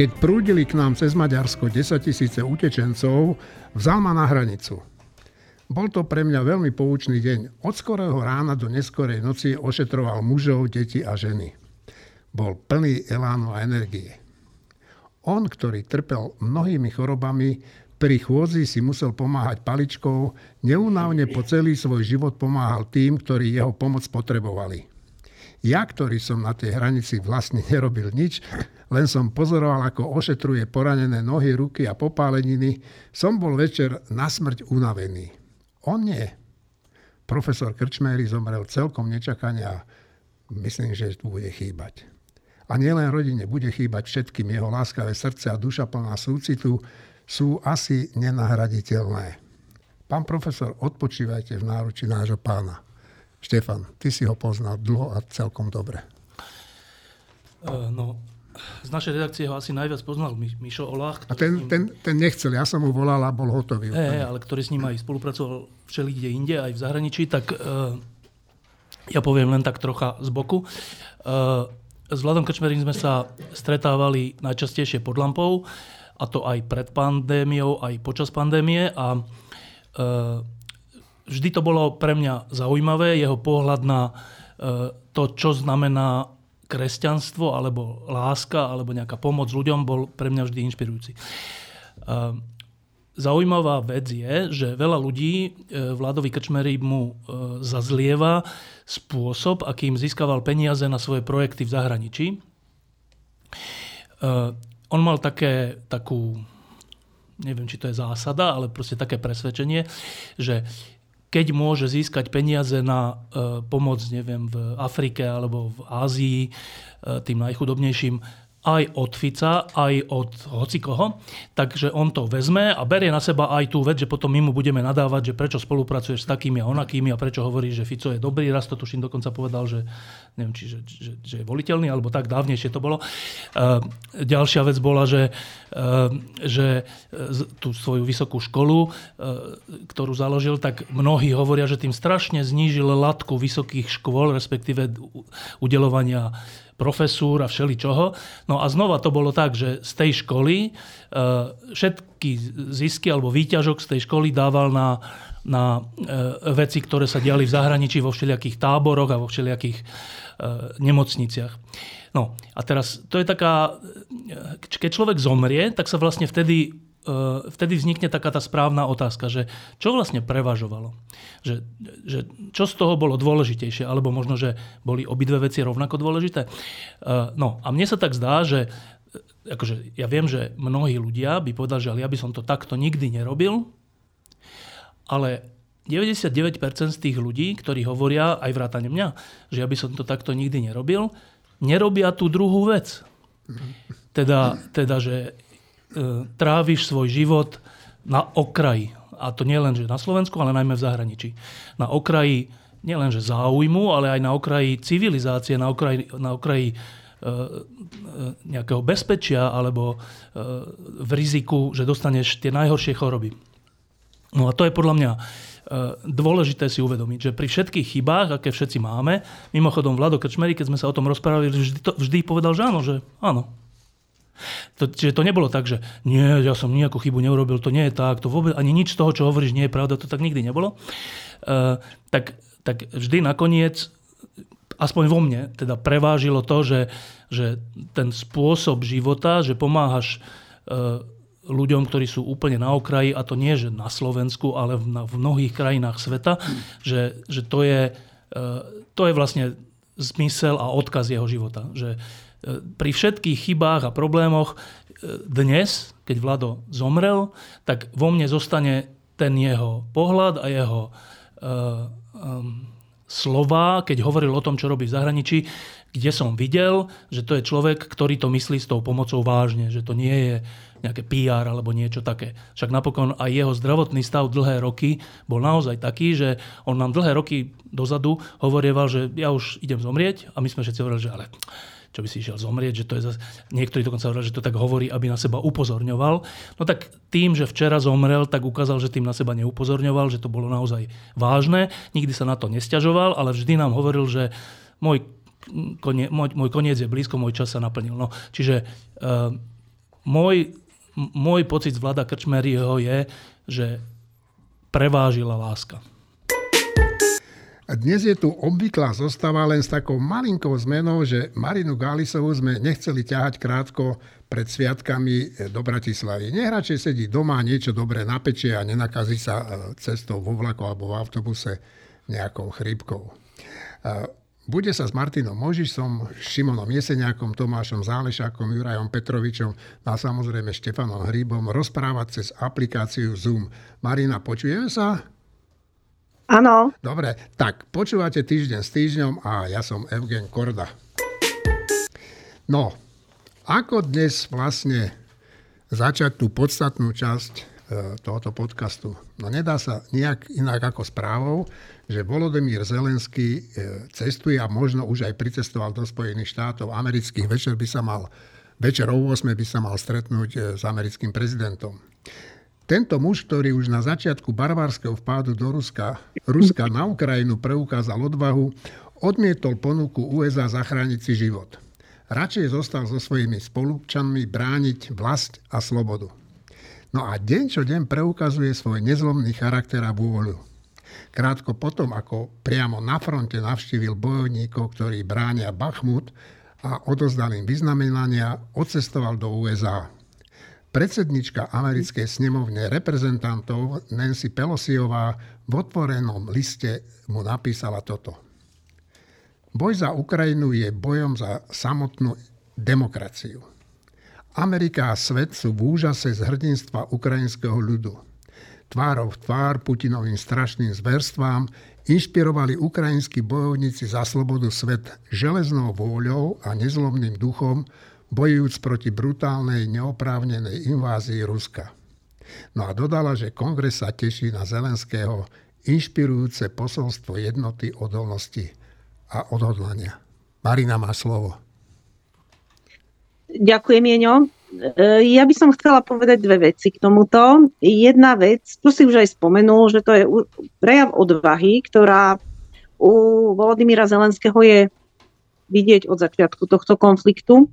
Keď prúdili k nám cez Maďarsko 10 tisíce utečencov, vzal ma na hranicu. Bol to pre mňa veľmi poučný deň. Od skorého rána do neskorej noci ošetroval mužov, deti a ženy. Bol plný elánu a energie. On, ktorý trpel mnohými chorobami, pri chôdzi si musel pomáhať paličkou, neunávne po celý svoj život pomáhal tým, ktorí jeho pomoc potrebovali. Ja, ktorý som na tej hranici vlastne nerobil nič, len som pozoroval, ako ošetruje poranené nohy, ruky a popáleniny, som bol večer na smrť unavený. On nie. Profesor Krčmery zomrel celkom nečakane a myslím, že tu bude chýbať. A nielen rodine bude chýbať všetkým jeho láskavé srdce a duša plná súcitu, sú asi nenahraditeľné. Pán profesor, odpočívajte v náruči nášho pána. Štefan, ty si ho poznal dlho a celkom dobre. Uh, no, z našej redakcie ho asi najviac poznal Mi- Mišo Olach. A ten, ním... ten, ten nechcel, ja som mu volal a bol hotový. Hey, ale ktorý s ním aj spolupracoval všeli kde inde, aj v zahraničí, tak uh, ja poviem len tak trocha z boku. Uh, s Vladom Krčmerím sme sa stretávali najčastejšie pod lampou a to aj pred pandémiou, aj počas pandémie a e, vždy to bolo pre mňa zaujímavé, jeho pohľad na e, to, čo znamená kresťanstvo, alebo láska, alebo nejaká pomoc ľuďom, bol pre mňa vždy inšpirujúci. E, zaujímavá vec je, že veľa ľudí e, Vladovi Krčmery mu zazlieva spôsob, akým získaval peniaze na svoje projekty v zahraničí. On mal také, takú, neviem, či to je zásada, ale proste také presvedčenie, že keď môže získať peniaze na e, pomoc, neviem, v Afrike alebo v Ázii, e, tým najchudobnejším, aj od Fica, aj od hocikoho, takže on to vezme a berie na seba aj tú vec, že potom my mu budeme nadávať, že prečo spolupracuješ s takými a onakými a prečo hovorí, že Fico je dobrý. Raz to tuším dokonca povedal, že, neviem, či, že, že, že je voliteľný, alebo tak dávnejšie to bolo. Uh, ďalšia vec bola, že, uh, že tú svoju vysokú školu, uh, ktorú založil, tak mnohí hovoria, že tým strašne znížil latku vysokých škôl, respektíve udelovania profesúr a čoho. No a znova to bolo tak, že z tej školy e, všetky zisky alebo výťažok z tej školy dával na, na e, veci, ktoré sa diali v zahraničí vo všelijakých táboroch a vo všelijakých e, nemocniciach. No a teraz to je taká, keď človek zomrie, tak sa vlastne vtedy vtedy vznikne taká tá správna otázka, že čo vlastne prevažovalo? Že, že čo z toho bolo dôležitejšie? Alebo možno, že boli obidve veci rovnako dôležité? E, no a mne sa tak zdá, že e, akože ja viem, že mnohí ľudia by povedali, že ale ja by som to takto nikdy nerobil, ale 99% z tých ľudí, ktorí hovoria, aj vrátane mňa, že ja by som to takto nikdy nerobil, nerobia tú druhú vec. Teda, teda že E, tráviš svoj život na okraji. A to nie len, že na Slovensku, ale najmä v zahraničí. Na okraji nielen, že záujmu, ale aj na okraji civilizácie, na okraji, na okraji e, e, nejakého bezpečia alebo v riziku, že dostaneš tie najhoršie choroby. No a to je podľa mňa dôležité si uvedomiť, že pri všetkých chybách, aké všetci máme, mimochodom Vlado Krčmery, keď sme sa o tom rozprávali, vždy, to, vždy povedal, že áno, že áno, to, čiže to nebolo tak, že nie, ja som nejakú chybu neurobil, to nie je tak, to vôbec, ani nič z toho, čo hovoríš, nie je pravda, to tak nikdy nebolo. Uh, tak, tak vždy nakoniec, aspoň vo mne, teda prevážilo to, že, že ten spôsob života, že pomáhaš uh, ľuďom, ktorí sú úplne na okraji, a to nie, že na Slovensku, ale v, na, v mnohých krajinách sveta, že, že to, je, uh, to je vlastne zmysel a odkaz jeho života. Že, pri všetkých chybách a problémoch e, dnes, keď Vlado zomrel, tak vo mne zostane ten jeho pohľad a jeho uh, um, slova, keď hovoril o tom, čo robí v zahraničí, kde som videl, že to je človek, ktorý to myslí s tou pomocou vážne, že to nie je nejaké PR alebo niečo také. Však napokon aj jeho zdravotný stav dlhé roky bol naozaj taký, že on nám dlhé roky dozadu hovorieval, že ja už idem zomrieť a my sme všetci hovorili, že ale čo by si išiel zomrieť, že to je zase, niektorí dokonca hovorili, že to tak hovorí, aby na seba upozorňoval. No tak tým, že včera zomrel, tak ukázal, že tým na seba neupozorňoval, že to bolo naozaj vážne. Nikdy sa na to nestiažoval, ale vždy nám hovoril, že môj, konie, môj, môj koniec je blízko, môj čas sa naplnil. No, čiže uh, môj, môj pocit z vláda Krčmeryho je, že prevážila láska. Dnes je tu obvyklá zostava len s takou malinkou zmenou, že Marinu Gálisovú sme nechceli ťahať krátko pred sviatkami do Bratislavy. Nech sedí doma, niečo dobre napečie a nenakazí sa e, cestou vo vlaku alebo v autobuse nejakou chrípkou. E, bude sa s Martinom Možišom, Šimonom Jeseniakom, Tomášom Zálešákom, Jurajom Petrovičom a samozrejme Štefanom Hríbom rozprávať cez aplikáciu Zoom. Marina, počujeme sa? Áno. Dobre, tak počúvate týždeň s týždňom a ja som Evgen Korda. No, ako dnes vlastne začať tú podstatnú časť e, tohoto podcastu? No nedá sa nejak inak ako správou, že Volodymyr Zelenský e, cestuje a možno už aj pricestoval do Spojených štátov amerických. Večer by sa mal, večer o 8 by sa mal stretnúť e, s americkým prezidentom. Tento muž, ktorý už na začiatku barbarského vpádu do Ruska, Ruska na Ukrajinu preukázal odvahu, odmietol ponuku USA zachrániť si život. Radšej zostal so svojimi spolupčanmi brániť vlast a slobodu. No a deň čo deň preukazuje svoj nezlomný charakter a vôľu. Krátko potom, ako priamo na fronte navštívil bojovníkov, ktorí bránia Bachmut a odozdal im vyznamenania, odcestoval do USA. Predsednička americkej snemovne reprezentantov Nancy Pelosiová v otvorenom liste mu napísala toto. Boj za Ukrajinu je bojom za samotnú demokraciu. Amerika a svet sú v úžase z hrdinstva ukrajinského ľudu. Tvárov tvár Putinovým strašným zverstvám inšpirovali ukrajinskí bojovníci za slobodu svet železnou vôľou a nezlomným duchom, bojujúc proti brutálnej neoprávnenej invázii Ruska. No a dodala, že kongres sa teší na Zelenského inšpirujúce posolstvo jednoty, odolnosti a odhodlania. Marina má slovo. Ďakujem, Jeňo. E, ja by som chcela povedať dve veci k tomuto. Jedna vec, tu si už aj spomenul, že to je prejav odvahy, ktorá u Volodymyra Zelenského je vidieť od začiatku tohto konfliktu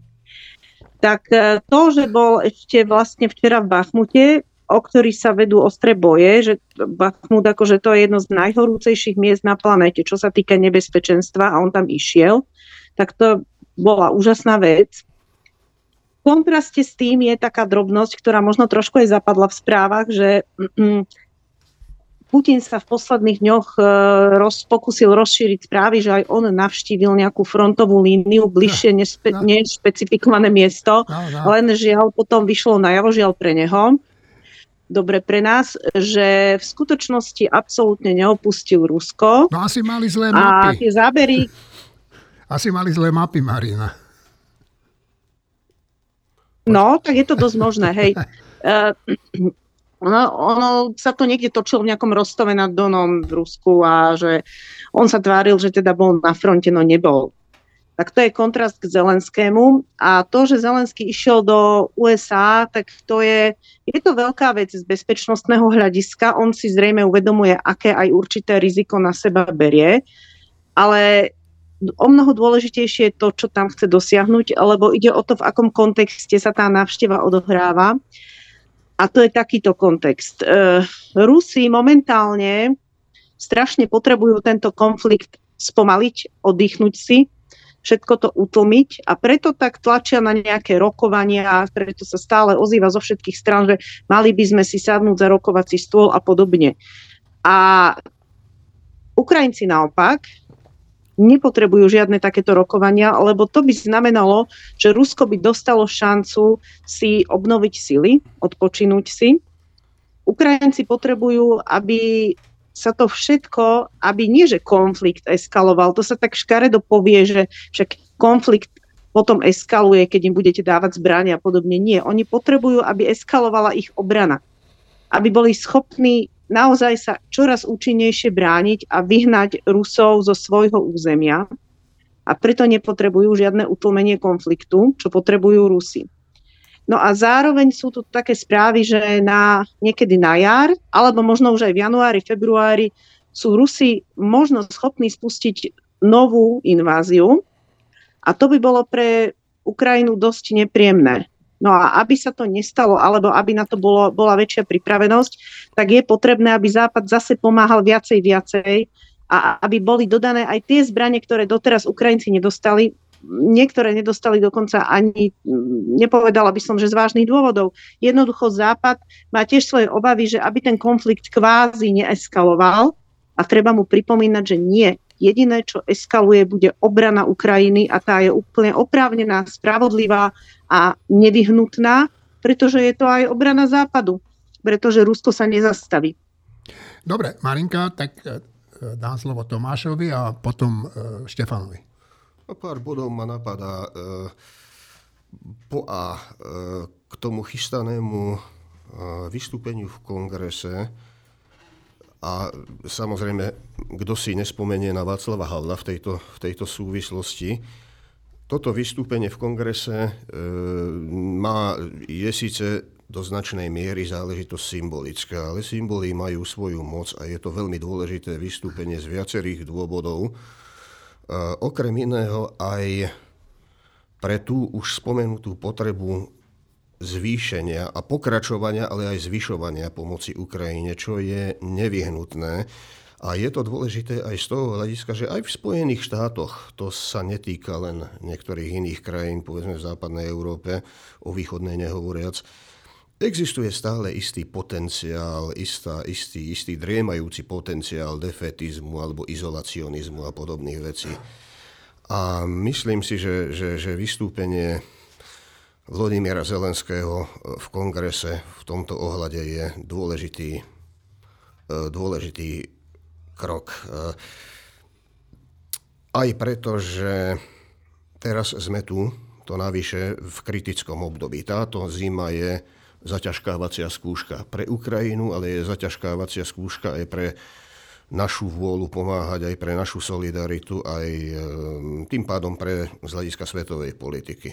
tak e, to, že bol ešte vlastne včera v Bachmute, o ktorý sa vedú ostré boje, že Bachmut akože to je jedno z najhorúcejších miest na planete, čo sa týka nebezpečenstva a on tam išiel, tak to bola úžasná vec. V kontraste s tým je taká drobnosť, ktorá možno trošku aj zapadla v správach, že Putin sa v posledných dňoch uh, roz, pokusil rozšíriť správy, že aj on navštívil nejakú frontovú líniu bližšie no, nespe, no. nešpecifikované miesto, no, no. len žiaľ potom vyšlo na javo, žiaľ pre neho. Dobre pre nás, že v skutočnosti absolútne neopustil Rusko. No asi mali zlé mapy. A tie zábery... Asi mali zlé mapy, Marina. No, tak je to dosť možné, hej. Ono, ono sa to niekde točilo v nejakom Rostove nad Donom v Rusku a že on sa tváril, že teda bol na fronte, no nebol. Tak to je kontrast k Zelenskému. A to, že Zelenský išiel do USA, tak to je, je to veľká vec z bezpečnostného hľadiska. On si zrejme uvedomuje, aké aj určité riziko na seba berie. Ale o mnoho dôležitejšie je to, čo tam chce dosiahnuť, lebo ide o to, v akom kontexte sa tá návšteva odohráva. A to je takýto kontext. Uh, Rusi momentálne strašne potrebujú tento konflikt spomaliť, oddychnúť si, všetko to utlmiť a preto tak tlačia na nejaké rokovania, preto sa stále ozýva zo všetkých strán, že mali by sme si sadnúť za rokovací stôl a podobne. A Ukrajinci naopak nepotrebujú žiadne takéto rokovania, lebo to by znamenalo, že Rusko by dostalo šancu si obnoviť sily, odpočinúť si. Ukrajinci potrebujú, aby sa to všetko, aby nie, že konflikt eskaloval, to sa tak škaredo povie, že však konflikt potom eskaluje, keď im budete dávať zbrania a podobne. Nie, oni potrebujú, aby eskalovala ich obrana. Aby boli schopní naozaj sa čoraz účinnejšie brániť a vyhnať Rusov zo svojho územia. A preto nepotrebujú žiadne utlmenie konfliktu, čo potrebujú Rusi. No a zároveň sú tu také správy, že na, niekedy na jar, alebo možno už aj v januári, februári, sú Rusi možno schopní spustiť novú inváziu. A to by bolo pre Ukrajinu dosť nepríjemné. No a aby sa to nestalo, alebo aby na to bolo, bola väčšia pripravenosť, tak je potrebné, aby Západ zase pomáhal viacej, viacej a aby boli dodané aj tie zbranie, ktoré doteraz Ukrajinci nedostali. Niektoré nedostali dokonca ani, nepovedala by som, že z vážnych dôvodov. Jednoducho Západ má tiež svoje obavy, že aby ten konflikt kvázi neeskaloval a treba mu pripomínať, že nie. Jediné, čo eskaluje, bude obrana Ukrajiny a tá je úplne oprávnená, spravodlivá a nevyhnutná, pretože je to aj obrana Západu, pretože Rusko sa nezastaví. Dobre, Marinka, tak e, dám slovo Tomášovi a potom e, Štefanovi. A pár bodov ma napadá. E, po A k tomu chystanému vystúpeniu v kongrese a samozrejme, kto si nespomenie na Václava Havla v tejto, v tejto súvislosti, toto vystúpenie v kongrese e, má, je síce do značnej miery záležitosť symbolická, ale symboly majú svoju moc a je to veľmi dôležité vystúpenie z viacerých dôvodov. E, okrem iného aj pre tú už spomenutú potrebu zvýšenia a pokračovania, ale aj zvyšovania pomoci Ukrajine, čo je nevyhnutné. A je to dôležité aj z toho hľadiska, že aj v Spojených štátoch, to sa netýka len niektorých iných krajín, povedzme v západnej Európe, o východnej nehovoriac, existuje stále istý potenciál, istá, istý, istý driemajúci potenciál defetizmu alebo izolacionizmu a podobných vecí. A myslím si, že, že, že vystúpenie Vladimíra Zelenského e, v kongrese v tomto ohľade je dôležitý, e, dôležitý krok. E, aj preto, že teraz sme tu, to navyše v kritickom období. Táto zima je zaťažkávacia skúška pre Ukrajinu, ale je zaťažkávacia skúška aj pre našu vôľu pomáhať, aj pre našu solidaritu, aj tým pádom pre z hľadiska svetovej politiky.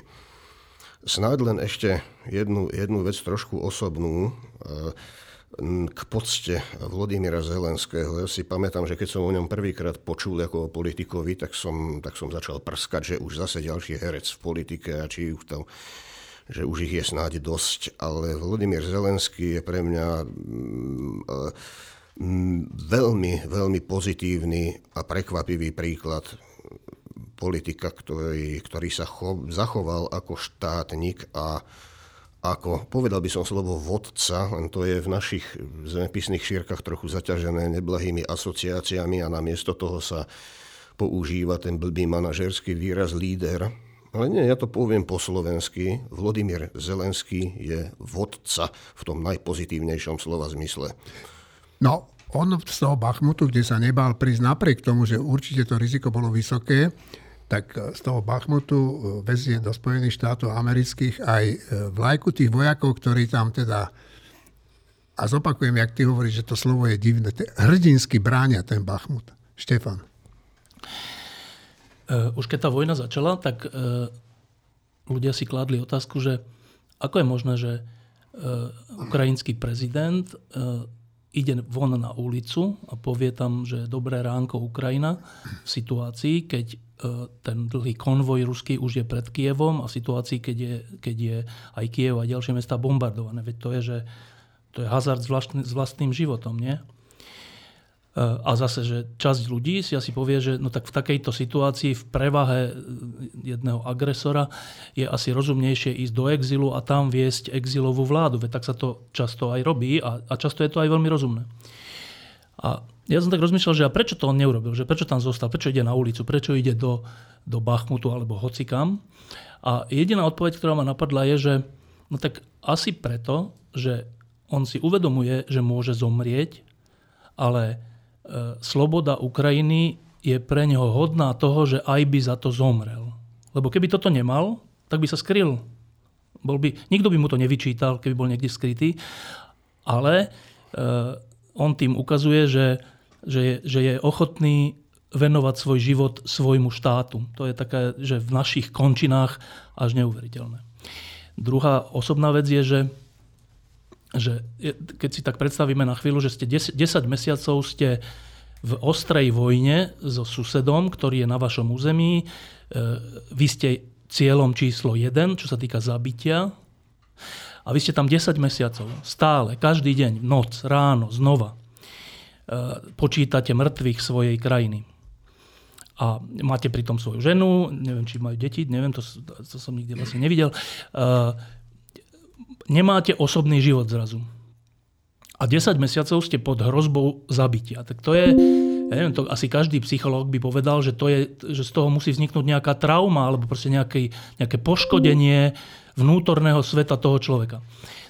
Snáď len ešte jednu, jednu vec trošku osobnú. Eh, k pocte Vladimíra Zelenského. Ja si pamätám, že keď som o ňom prvýkrát počul ako o politikovi, tak som, tak som začal prskať, že už zase ďalší herec v politike a či už tam že už ich je snáď dosť, ale Vladimír Zelenský je pre mňa mm, mm, veľmi, veľmi pozitívny a prekvapivý príklad politika, ktorý, ktorý sa cho, zachoval ako štátnik a ako, povedal by som slovo vodca, len to je v našich zemepisných šírkach trochu zaťažené neblahými asociáciami a namiesto toho sa používa ten blbý manažerský výraz líder. Ale nie, ja to poviem po slovensky. Vladimír Zelenský je vodca v tom najpozitívnejšom slova zmysle. No, on z toho Bachmutu, kde sa nebal prísť napriek tomu, že určite to riziko bolo vysoké, tak z toho Bachmutu e, vezie do Spojených štátov amerických aj e, vlajku tých vojakov, ktorí tam teda a zopakujem, jak ty hovoríš, že to slovo je divné, hrdinsky bránia ten Bachmut. Štefan. E, už keď tá vojna začala, tak ľudia si kládli otázku, že ako je možné, že ukrajinský prezident ide von na ulicu a povie tam, že dobré ránko Ukrajina v situácii, keď E, ten dlhý konvoj ruský už je pred Kievom a v situácii, keď je, keď je aj Kiev a ďalšie mesta bombardované. Veď to je, že to je hazard s, vlastný, s vlastným životom, nie? E, a zase, že časť ľudí si asi povie, že no tak v takejto situácii v prevahe jedného agresora je asi rozumnejšie ísť do exilu a tam viesť exilovú vládu. Veď tak sa to často aj robí a, a často je to aj veľmi rozumné. A ja som tak rozmýšľal, že a prečo to on neurobil, že prečo tam zostal, prečo ide na ulicu, prečo ide do, do Bachmutu alebo hocikam. A jediná odpoveď, ktorá ma napadla je, že no tak asi preto, že on si uvedomuje, že môže zomrieť, ale e, sloboda Ukrajiny je pre neho hodná toho, že aj by za to zomrel. Lebo keby toto nemal, tak by sa skryl. Bol by, nikto by mu to nevyčítal, keby bol niekde skrytý, ale e, on tým ukazuje, že že je, že je ochotný venovať svoj život svojmu štátu. To je také, že v našich končinách až neuveriteľné. Druhá osobná vec je, že, že keď si tak predstavíme na chvíľu, že ste 10, 10 mesiacov ste v ostrej vojne so susedom, ktorý je na vašom území, e, vy ste cieľom číslo 1, čo sa týka zabitia, A vy ste tam 10 mesiacov, stále, každý deň, noc, ráno, znova. E, počítate mŕtvych svojej krajiny. A máte pritom svoju ženu, neviem, či majú deti, neviem, to, to som nikdy vlastne nevidel. E, nemáte osobný život zrazu. A 10 mesiacov ste pod hrozbou zabitia. Tak to je, ja neviem, to asi každý psychológ by povedal, že, to je, že z toho musí vzniknúť nejaká trauma alebo proste nejaké, nejaké poškodenie vnútorného sveta toho človeka.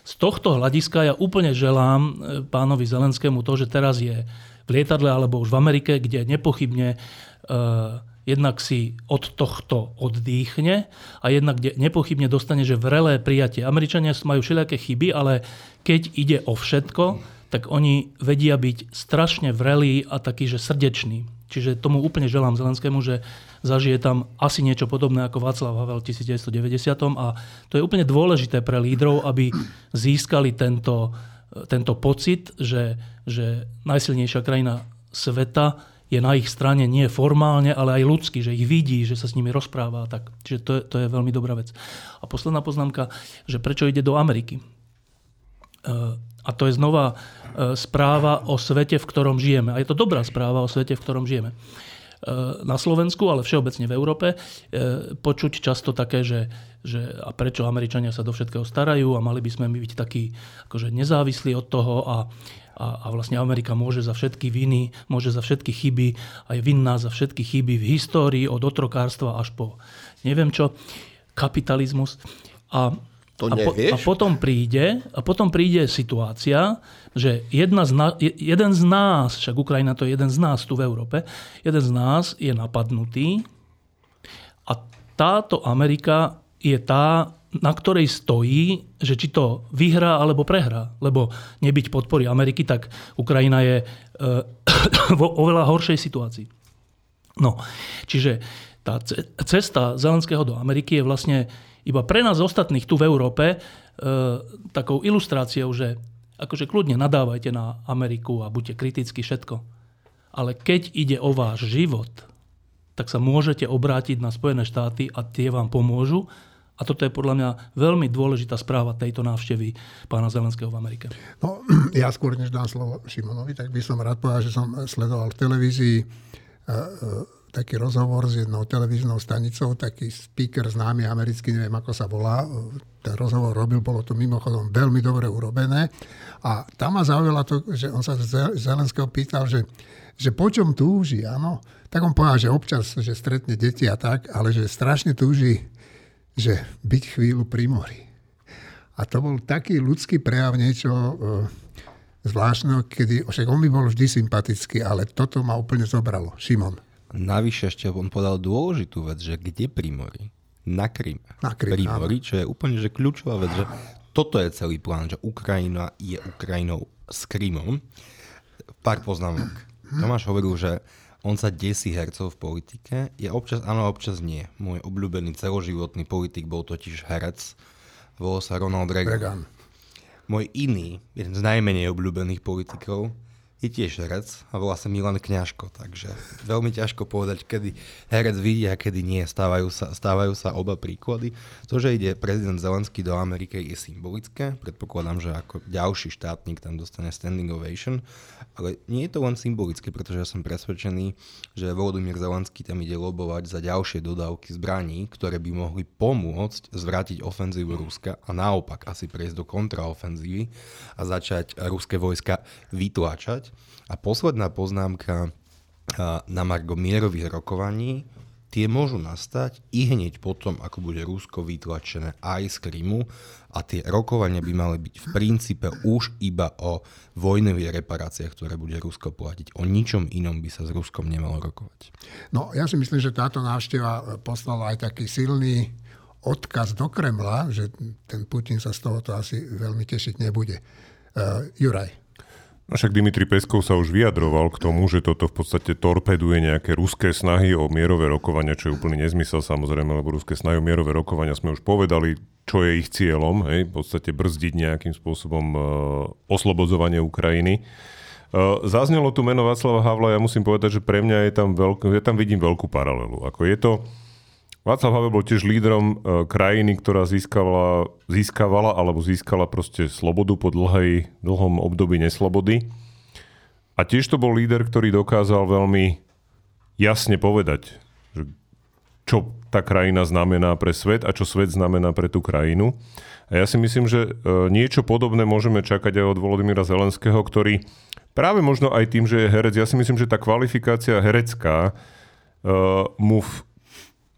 Z tohto hľadiska ja úplne želám e, pánovi Zelenskému to, že teraz je v lietadle alebo už v Amerike, kde nepochybne uh, jednak si od tohto oddýchne a jednak nepochybne dostane, že vrelé prijatie. Američania majú všelijaké chyby, ale keď ide o všetko, tak oni vedia byť strašne vrelí a taký, že srdečný. Čiže tomu úplne želám Zelenskému, že zažije tam asi niečo podobné ako Václav Havel v 1990. A to je úplne dôležité pre lídrov, aby získali tento, tento pocit, že, že najsilnejšia krajina sveta je na ich strane nie formálne, ale aj ľudsky, že ich vidí, že sa s nimi rozpráva. Tak. Čiže to je, to je veľmi dobrá vec. A posledná poznámka, že prečo ide do Ameriky. E, a to je znova e, správa o svete, v ktorom žijeme. A je to dobrá správa o svete, v ktorom žijeme. E, na Slovensku, ale všeobecne v Európe, e, počuť často také, že, že a prečo Američania sa do všetkého starajú a mali by sme byť takí akože nezávislí od toho a, a, a vlastne Amerika môže za všetky viny, môže za všetky chyby a je vinná za všetky chyby v histórii od otrokárstva až po neviem čo, kapitalizmus. A to a, po, a potom príde, a potom príde situácia, že jedna z na, jeden z nás, však Ukrajina to je jeden z nás tu v Európe, jeden z nás je napadnutý a táto Amerika je tá, na ktorej stojí, že či to vyhrá alebo prehrá. Lebo nebyť podpory Ameriky, tak Ukrajina je e, vo oveľa horšej situácii. No, čiže tá cesta Zelenského do Ameriky je vlastne iba pre nás ostatných tu v Európe e, takou ilustráciou, že akože kľudne nadávajte na Ameriku a buďte kriticky všetko. Ale keď ide o váš život, tak sa môžete obrátiť na Spojené štáty a tie vám pomôžu. A toto je podľa mňa veľmi dôležitá správa tejto návštevy pána Zelenského v Amerike. No, ja skôr než dám slovo Šimonovi, tak by som rád povedal, že som sledoval v televízii e, e, taký rozhovor s jednou televíznou stanicou, taký speaker známy americký, neviem ako sa volá, ten rozhovor robil, bolo to mimochodom veľmi dobre urobené. A tam ma zaujalo to, že on sa Zelenského pýtal, že, že po čom túži, áno. Tak on povedal, že občas, že stretne deti a tak, ale že strašne túži, že byť chvíľu pri mori. A to bol taký ľudský prejav niečo e, zvláštneho, kedy, však on by bol vždy sympatický, ale toto ma úplne zobralo. Šimon. Navyše ešte on povedal dôležitú vec, že kde pri mori? Na Krym. Na Krym, pri mori, čo je úplne že kľúčová vec, že toto je celý plán, že Ukrajina je Ukrajinou s Krymom. Pár poznámok. Tomáš hovoril, že on sa desí hercov v politike. Je občas áno, občas nie. Môj obľúbený celoživotný politik bol totiž herec. Volal sa Ronald Reagan. Reagan. Môj iný, jeden z najmenej obľúbených politikov, je tiež herec a volá sa Milan Kňažko, takže veľmi ťažko povedať, kedy herec vidí a kedy nie. Stávajú sa, stávajú sa oba príklady. To, že ide prezident Zelenský do Ameriky je symbolické. Predpokladám, že ako ďalší štátnik tam dostane standing ovation, ale nie je to len symbolické, pretože ja som presvedčený, že Volodymyr Zelenský tam ide lobovať za ďalšie dodávky zbraní, ktoré by mohli pomôcť zvrátiť ofenzívu Ruska a naopak asi prejsť do kontraofenzívy a začať ruské vojska vytláčať. A posledná poznámka na Margo mierových rokovaní, tie môžu nastať i hneď potom, ako bude Rusko vytlačené aj z Krymu a tie rokovania by mali byť v princípe už iba o vojnových reparáciách, ktoré bude Rusko platiť. O ničom inom by sa s Ruskom nemalo rokovať. No ja si myslím, že táto návšteva poslala aj taký silný odkaz do Kremla, že ten Putin sa z tohoto asi veľmi tešiť nebude. Uh, Juraj. Však Dimitri Peskov sa už vyjadroval k tomu, že toto v podstate torpeduje nejaké ruské snahy o mierové rokovania, čo je úplný nezmysel samozrejme, lebo ruské snahy o mierové rokovania sme už povedali, čo je ich cieľom, hej, v podstate brzdiť nejakým spôsobom uh, oslobodzovanie Ukrajiny. Uh, zaznelo tu meno Václava Havla, ja musím povedať, že pre mňa je tam veľk, ja tam vidím veľkú paralelu. Ako je to Václav Havel bol tiež lídrom e, krajiny, ktorá získavala, získavala alebo získala proste slobodu po dlhej, dlhom období neslobody. A tiež to bol líder, ktorý dokázal veľmi jasne povedať, že čo tá krajina znamená pre svet a čo svet znamená pre tú krajinu. A ja si myslím, že e, niečo podobné môžeme čakať aj od Volodymyra Zelenského, ktorý práve možno aj tým, že je herec, ja si myslím, že tá kvalifikácia herecká uh, mu v,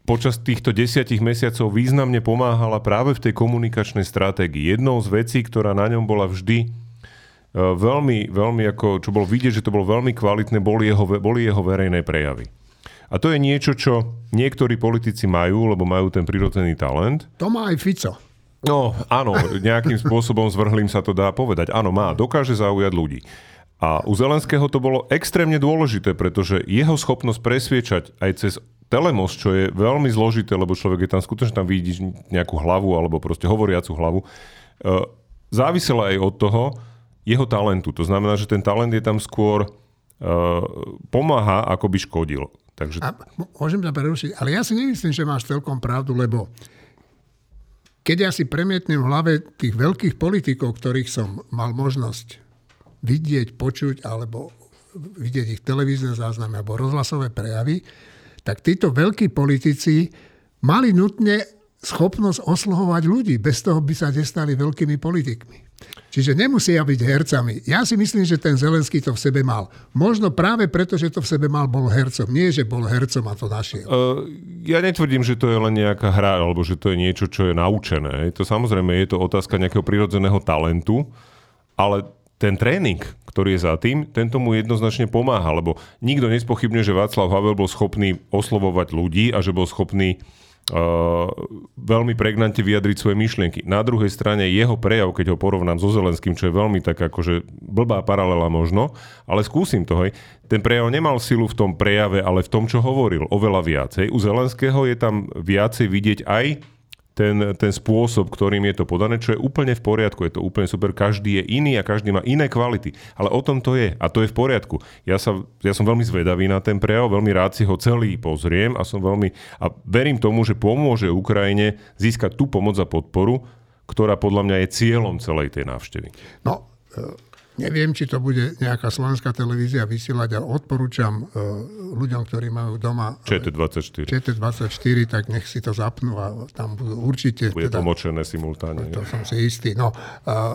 počas týchto desiatich mesiacov významne pomáhala práve v tej komunikačnej stratégii. Jednou z vecí, ktorá na ňom bola vždy uh, veľmi, veľmi ako, čo bolo vidieť, že to bolo veľmi kvalitné, boli jeho, boli jeho verejné prejavy. A to je niečo, čo niektorí politici majú, lebo majú ten prirodzený talent. To má aj Fico. No, áno, nejakým spôsobom zvrhlým sa to dá povedať. Áno, má, dokáže zaujať ľudí. A u Zelenského to bolo extrémne dôležité, pretože jeho schopnosť presviečať aj cez telemos, čo je veľmi zložité, lebo človek je tam skutočne tam vidí nejakú hlavu alebo proste hovoriacu hlavu, e, závisela aj od toho jeho talentu. To znamená, že ten talent je tam skôr e, pomáha, ako by škodil. Takže... A môžem ťa prerušiť, ale ja si nemyslím, že máš celkom pravdu, lebo keď ja si premietnem v hlave tých veľkých politikov, ktorých som mal možnosť vidieť, počuť alebo vidieť ich televízne záznamy alebo rozhlasové prejavy, tak títo veľkí politici mali nutne schopnosť oslohovať ľudí. Bez toho by sa nestali veľkými politikmi. Čiže nemusia byť hercami. Ja si myslím, že ten Zelenský to v sebe mal. Možno práve preto, že to v sebe mal, bol hercom. Nie, že bol hercom a to našiel. Uh, ja netvrdím, že to je len nejaká hra, alebo že to je niečo, čo je naučené. To samozrejme je to otázka nejakého prirodzeného talentu, ale ten tréning, ktorý je za tým, ten tomu jednoznačne pomáha, lebo nikto nespochybňuje, že Václav Havel bol schopný oslovovať ľudí a že bol schopný uh, veľmi pregnante vyjadriť svoje myšlienky. Na druhej strane jeho prejav, keď ho porovnám so Zelenským, čo je veľmi tak akože blbá paralela možno, ale skúsim to, hej. Ten prejav nemal silu v tom prejave, ale v tom, čo hovoril, oveľa viacej. U Zelenského je tam viacej vidieť aj ten, ten spôsob, ktorým je to podané, čo je úplne v poriadku, je to úplne super, každý je iný a každý má iné kvality, ale o tom to je a to je v poriadku. Ja, sa, ja som veľmi zvedavý na ten prejav, veľmi rád si ho celý pozriem a som veľmi a verím tomu, že pomôže Ukrajine získať tú pomoc a podporu, ktorá podľa mňa je cieľom celej tej návštevy. No, Neviem, či to bude nejaká slovenská televízia vysielať, ale odporúčam uh, ľuďom, ktorí majú doma ČT24. ČT24, tak nech si to zapnú a tam budú určite... Bude teda, tlmočené simultáne. To som si istý. No, uh,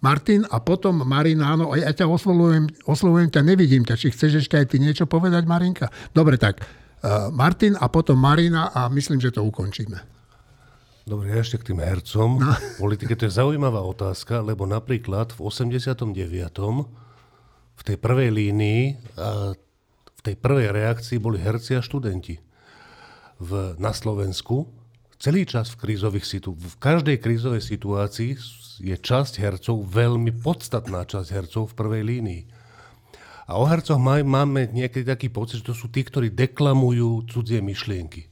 Martin a potom Marina, áno, ja ťa oslovujem, oslovujem ťa, nevidím ťa. Či chceš ešte aj ty niečo povedať, Marinka? Dobre, tak uh, Martin a potom Marina a myslím, že to ukončíme. Dobre, ja ešte k tým hercom. No. Politike to je zaujímavá otázka, lebo napríklad v 89. v tej prvej línii a v tej prvej reakcii boli herci a študenti. V, na Slovensku celý čas v krízových situáciách, v každej krízovej situácii je časť hercov, veľmi podstatná časť hercov v prvej línii. A o hercoch máme niekedy taký pocit, že to sú tí, ktorí deklamujú cudzie myšlienky.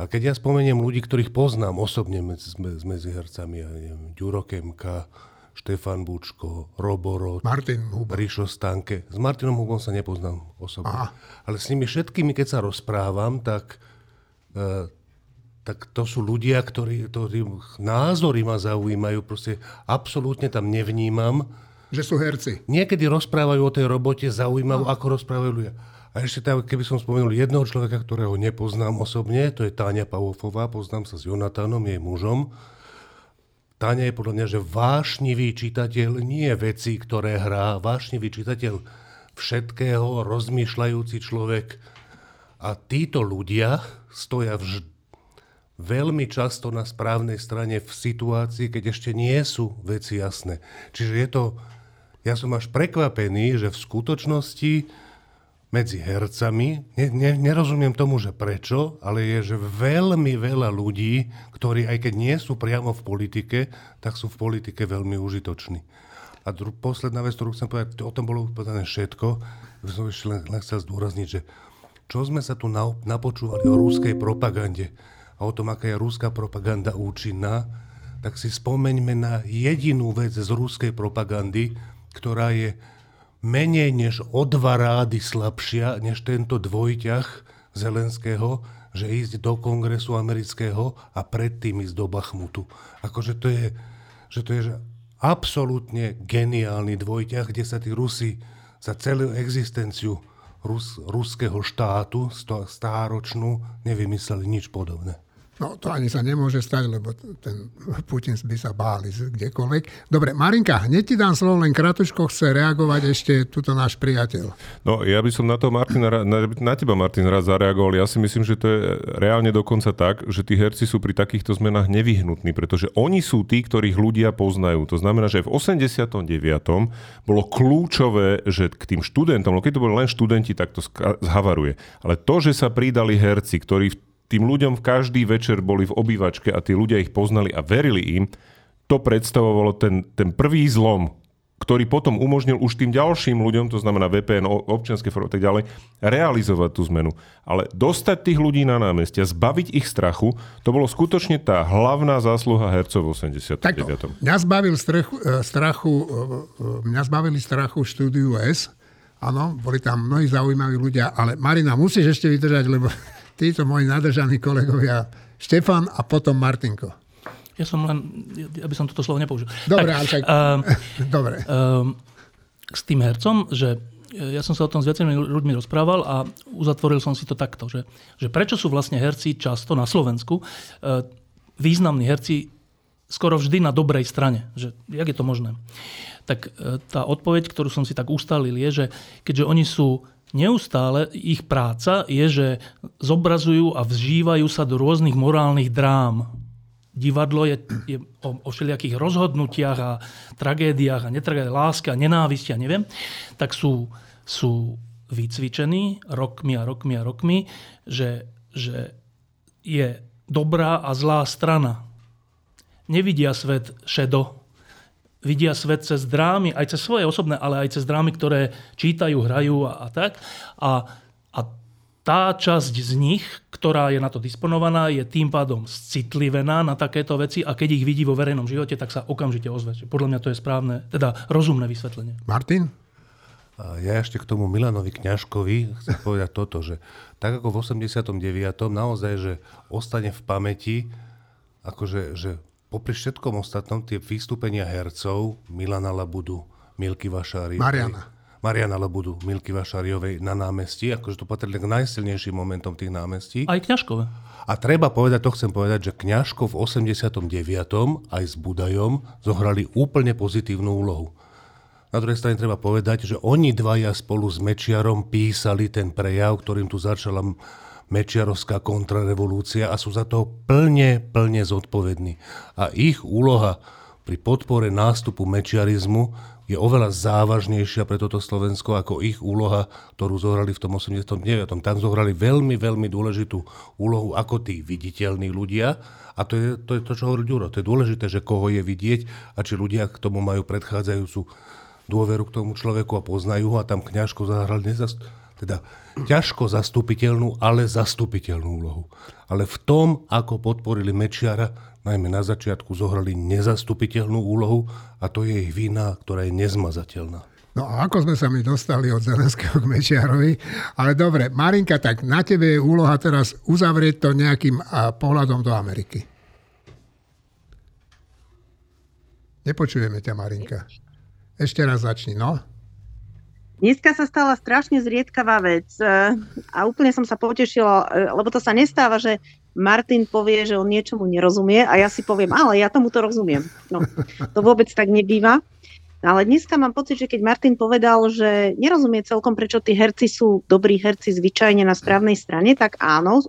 A keď ja spomeniem ľudí, ktorých poznám osobne medzi, medzi hercami, ja neviem, Ďuro Kemka, Štefan Bučko, Roborot, Martin Huba. Ríšo Stanke. S Martinom Hubom sa nepoznám osobne. Aha. Ale s nimi všetkými, keď sa rozprávam, tak, e, tak to sú ľudia, ktorí, ktorí názory ma zaujímajú. Proste absolútne tam nevnímam. Že sú herci. Niekedy rozprávajú o tej robote zaujímaво, no. ako rozprávajú ľudia. A ešte tam, keby som spomenul jedného človeka, ktorého nepoznám osobne, to je Táňa Pavofová, poznám sa s Jonatánom, jej mužom. Táňa je podľa mňa, že vášnivý čitateľ nie veci, ktoré hrá, vášnivý čitateľ všetkého, rozmýšľajúci človek. A títo ľudia stoja vž- veľmi často na správnej strane v situácii, keď ešte nie sú veci jasné. Čiže je to, ja som až prekvapený, že v skutočnosti medzi hercami. Ne, ne, nerozumiem tomu, že prečo, ale je, že veľmi veľa ľudí, ktorí aj keď nie sú priamo v politike, tak sú v politike veľmi užitoční. A dru- posledná vec, ktorú chcem povedať, o tom bolo povedané všetko, som ešte len, len chcel zdôrazniť, že čo sme sa tu na, napočúvali o rúskej propagande a o tom, aká je rúská propaganda účinná, tak si spomeňme na jedinú vec z rúskej propagandy, ktorá je menej než o dva rády slabšia než tento dvojťah, Zelenského, že ísť do kongresu amerického a predtým ísť do Bachmutu. Akože to je, že to je že absolútne geniálny dvojťah, kde sa tí Rusi za celú existenciu Rus, ruského štátu, stáročnú, nevymysleli nič podobné. No to ani sa nemôže stať, lebo ten Putin by sa báli kdekoľvek. Dobre, Marinka, hneď ti dám slovo, len kratučko chce reagovať ešte tuto náš priateľ. No ja by som na to Martina, na, na teba Martin raz zareagoval. Ja si myslím, že to je reálne dokonca tak, že tí herci sú pri takýchto zmenách nevyhnutní, pretože oni sú tí, ktorých ľudia poznajú. To znamená, že v 89. bolo kľúčové, že k tým študentom, keď to boli len študenti, tak to zhavaruje. Ale to, že sa pridali herci, ktorí v tým ľuďom v každý večer boli v obývačke a tí ľudia ich poznali a verili im, to predstavovalo ten, ten prvý zlom, ktorý potom umožnil už tým ďalším ľuďom, to znamená VPN, občianske formy a tak ďalej, realizovať tú zmenu. Ale dostať tých ľudí na námestia, zbaviť ich strachu, to bolo skutočne tá hlavná zásluha hercov v 89. Takto, mňa, zbavil strachu, e, strachu, e, e, mňa zbavili strachu štúdiu S, áno, boli tam mnohí zaujímaví ľudia, ale Marina, musíš ešte vydržať, lebo títo moji nadržaní kolegovia Štefan a potom Martinko. Ja som len, aby som toto slovo nepoužil. Dobre, tak, tak... Uh, Dobre. Uh, s tým hercom, že ja som sa o tom s viacerými ľuďmi rozprával a uzatvoril som si to takto, že, že prečo sú vlastne herci často na Slovensku uh, významní herci skoro vždy na dobrej strane. Že, jak je to možné? Tak uh, tá odpoveď, ktorú som si tak ustalil, je, že keďže oni sú Neustále ich práca je, že zobrazujú a vzžívajú sa do rôznych morálnych drám. Divadlo je, je o, o všelijakých rozhodnutiach a tragédiách a netragédiách, láske a nenávisti a neviem, tak sú, sú vycvičení rokmi a rokmi a rokmi, že, že je dobrá a zlá strana. Nevidia svet šedo, vidia svet cez drámy, aj cez svoje osobné, ale aj cez drámy, ktoré čítajú, hrajú a, a tak. A, a tá časť z nich, ktorá je na to disponovaná, je tým pádom citlivená na takéto veci a keď ich vidí vo verejnom živote, tak sa okamžite ozve. Podľa mňa to je správne, teda rozumné vysvetlenie. Martin? Ja ešte k tomu Milanovi Kňažkovi chcem povedať toto, že tak ako v 89. naozaj, že ostane v pamäti, akože, že popri všetkom ostatnom tie vystúpenia hercov Milana Labudu, Milky Vašári. Mariana. Mariana Labudu, Milky Vašáriovej na námestí, akože to patrí k najsilnejším momentom tých námestí. Aj Kňažkové. A treba povedať, to chcem povedať, že Kňažko v 89. aj s Budajom zohrali úplne pozitívnu úlohu. Na druhej strane treba povedať, že oni dvaja spolu s Mečiarom písali ten prejav, ktorým tu začala mečiarovská kontrarevolúcia a sú za to plne, plne zodpovední. A ich úloha pri podpore nástupu mečiarizmu je oveľa závažnejšia pre toto Slovensko ako ich úloha, ktorú zohrali v tom 89. Tam zohrali veľmi, veľmi dôležitú úlohu ako tí viditeľní ľudia. A to je to, je to čo hovorí Ďuro. To je dôležité, že koho je vidieť a či ľudia k tomu majú predchádzajúcu dôveru k tomu človeku a poznajú ho a tam kňažko zahral nezast teda ťažko zastupiteľnú, ale zastupiteľnú úlohu. Ale v tom, ako podporili Mečiara, najmä na začiatku zohrali nezastupiteľnú úlohu a to je ich vina, ktorá je nezmazateľná. No a ako sme sa mi dostali od Zelenského k Mečiarovi. Ale dobre, Marinka, tak na tebe je úloha teraz uzavrieť to nejakým pohľadom do Ameriky. Nepočujeme ťa, Marinka. Ešte raz začni, no. Dneska sa stala strašne zriedkavá vec e, a úplne som sa potešila, e, lebo to sa nestáva, že Martin povie, že on niečomu nerozumie a ja si poviem, ale ja tomu to rozumiem. No, to vôbec tak nebýva. Ale dneska mám pocit, že keď Martin povedal, že nerozumie celkom, prečo tí herci sú dobrí herci zvyčajne na správnej strane, tak áno,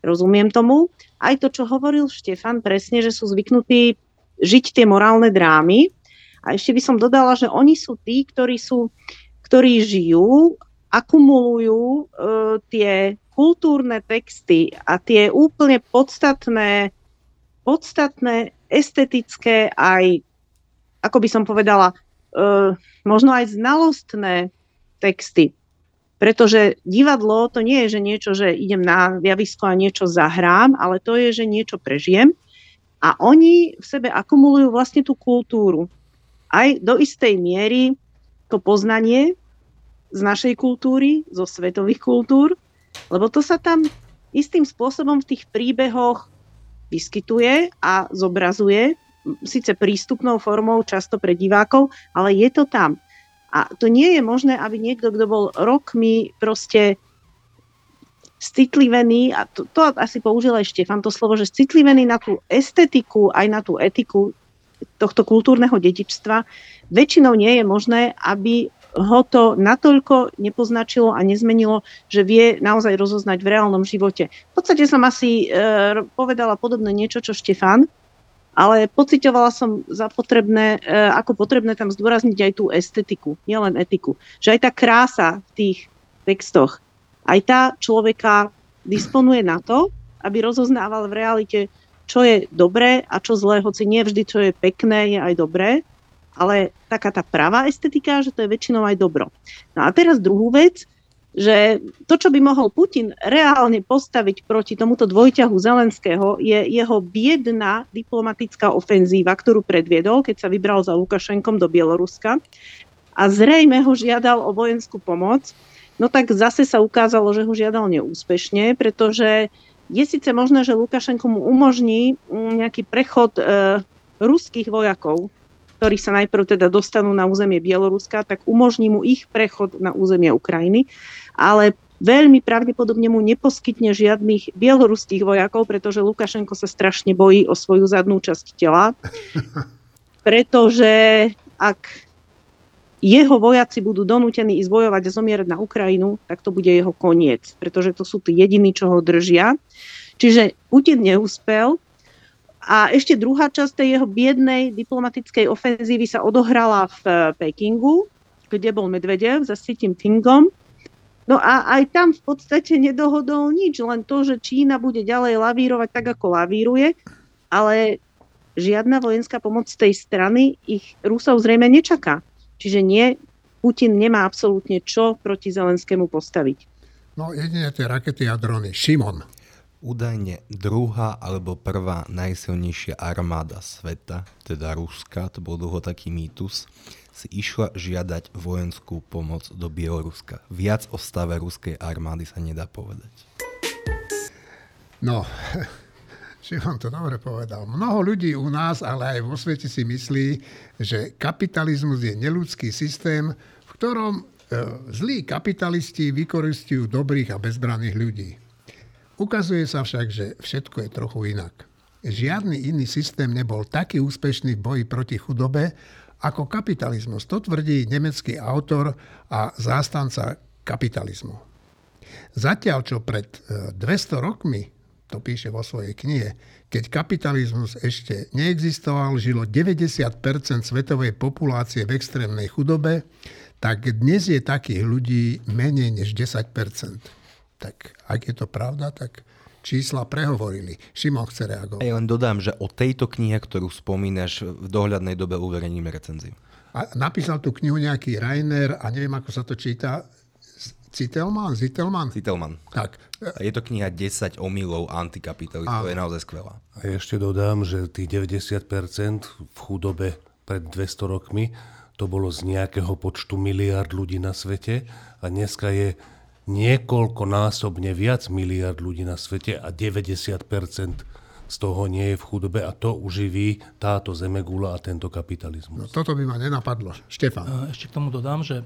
rozumiem tomu. Aj to, čo hovoril Štefan, presne, že sú zvyknutí žiť tie morálne drámy. A ešte by som dodala, že oni sú tí, ktorí sú ktorí žijú, akumulujú e, tie kultúrne texty a tie úplne podstatné, podstatné estetické aj, ako by som povedala, e, možno aj znalostné texty. Pretože divadlo to nie je, že niečo, že idem na javisko a niečo zahrám, ale to je, že niečo prežijem. A oni v sebe akumulujú vlastne tú kultúru. Aj do istej miery to poznanie z našej kultúry, zo svetových kultúr Lebo to sa tam istým spôsobom v tých príbehoch vyskytuje a zobrazuje, síce prístupnou formou často pre divákov, ale je to tam. A to nie je možné, aby niekto, kto bol rokmi proste citlivený, a to, to asi použil aj Štefan to slovo, že citlivený na tú estetiku, aj na tú etiku tohto kultúrneho dedičstva, väčšinou nie je možné, aby ho to natoľko nepoznačilo a nezmenilo, že vie naozaj rozoznať v reálnom živote. V podstate som asi e, povedala podobné niečo, čo Štefan, ale pocitovala som za potrebné, e, ako potrebné tam zdôrazniť aj tú estetiku, nielen etiku. Že aj tá krása v tých textoch, aj tá človeka disponuje na to, aby rozoznával v realite, čo je dobré a čo zlé, hoci nie vždy, čo je pekné, je aj dobré ale taká tá pravá estetika, že to je väčšinou aj dobro. No a teraz druhú vec, že to, čo by mohol Putin reálne postaviť proti tomuto dvojťahu Zelenského, je jeho biedná diplomatická ofenzíva, ktorú predviedol, keď sa vybral za Lukašenkom do Bieloruska a zrejme ho žiadal o vojenskú pomoc. No tak zase sa ukázalo, že ho žiadal neúspešne, pretože je síce možné, že Lukašenko mu umožní mm, nejaký prechod e, ruských vojakov ktorí sa najprv teda dostanú na územie Bieloruska, tak umožní mu ich prechod na územie Ukrajiny, ale veľmi pravdepodobne mu neposkytne žiadnych bieloruských vojakov, pretože Lukašenko sa strašne bojí o svoju zadnú časť tela, pretože ak jeho vojaci budú donútení ísť bojovať a zomierať na Ukrajinu, tak to bude jeho koniec, pretože to sú tí jediní, čo ho držia. Čiže Putin neúspel, a ešte druhá časť tej jeho biednej diplomatickej ofenzívy sa odohrala v eh, Pekingu, kde bol Medvedev za Xi Jinpingom. No a aj tam v podstate nedohodol nič, len to, že Čína bude ďalej lavírovať tak, ako lavíruje, ale žiadna vojenská pomoc z tej strany ich Rusov zrejme nečaká. Čiže nie, Putin nemá absolútne čo proti Zelenskému postaviť. No jedine tie rakety a drony. Šimon. Údajne druhá alebo prvá najsilnejšia armáda sveta, teda Ruska, to bol dlho taký mýtus, si išla žiadať vojenskú pomoc do Bieloruska. Viac o stave ruskej armády sa nedá povedať. No, Šimon to dobre povedal. Mnoho ľudí u nás, ale aj vo svete si myslí, že kapitalizmus je neludský systém, v ktorom e, zlí kapitalisti vykoristujú dobrých a bezbranných ľudí. Ukazuje sa však, že všetko je trochu inak. Žiadny iný systém nebol taký úspešný v boji proti chudobe ako kapitalizmus. To tvrdí nemecký autor a zástanca kapitalizmu. Zatiaľ, čo pred 200 e, rokmi, to píše vo svojej knihe, keď kapitalizmus ešte neexistoval, žilo 90% svetovej populácie v extrémnej chudobe, tak dnes je takých ľudí menej než 10% tak ak je to pravda, tak čísla prehovorili. Šimon chce reagovať. Ja len dodám, že o tejto knihe, ktorú spomínaš, v dohľadnej dobe uverejníme recenziu. A napísal tú knihu nejaký Rainer a neviem, ako sa to číta. Citelman? Zitelman? Citelman. Tak. A je to kniha 10 omylov antikapitalizmu, to je naozaj skvelá. A ešte dodám, že tých 90% v chudobe pred 200 rokmi to bolo z nejakého počtu miliard ľudí na svete a dneska je niekoľkonásobne viac miliard ľudí na svete a 90% z toho nie je v chudobe a to uživí táto zemegula a tento kapitalizmus. No, toto by ma nenapadlo. Štefan. Ešte k tomu dodám, že e,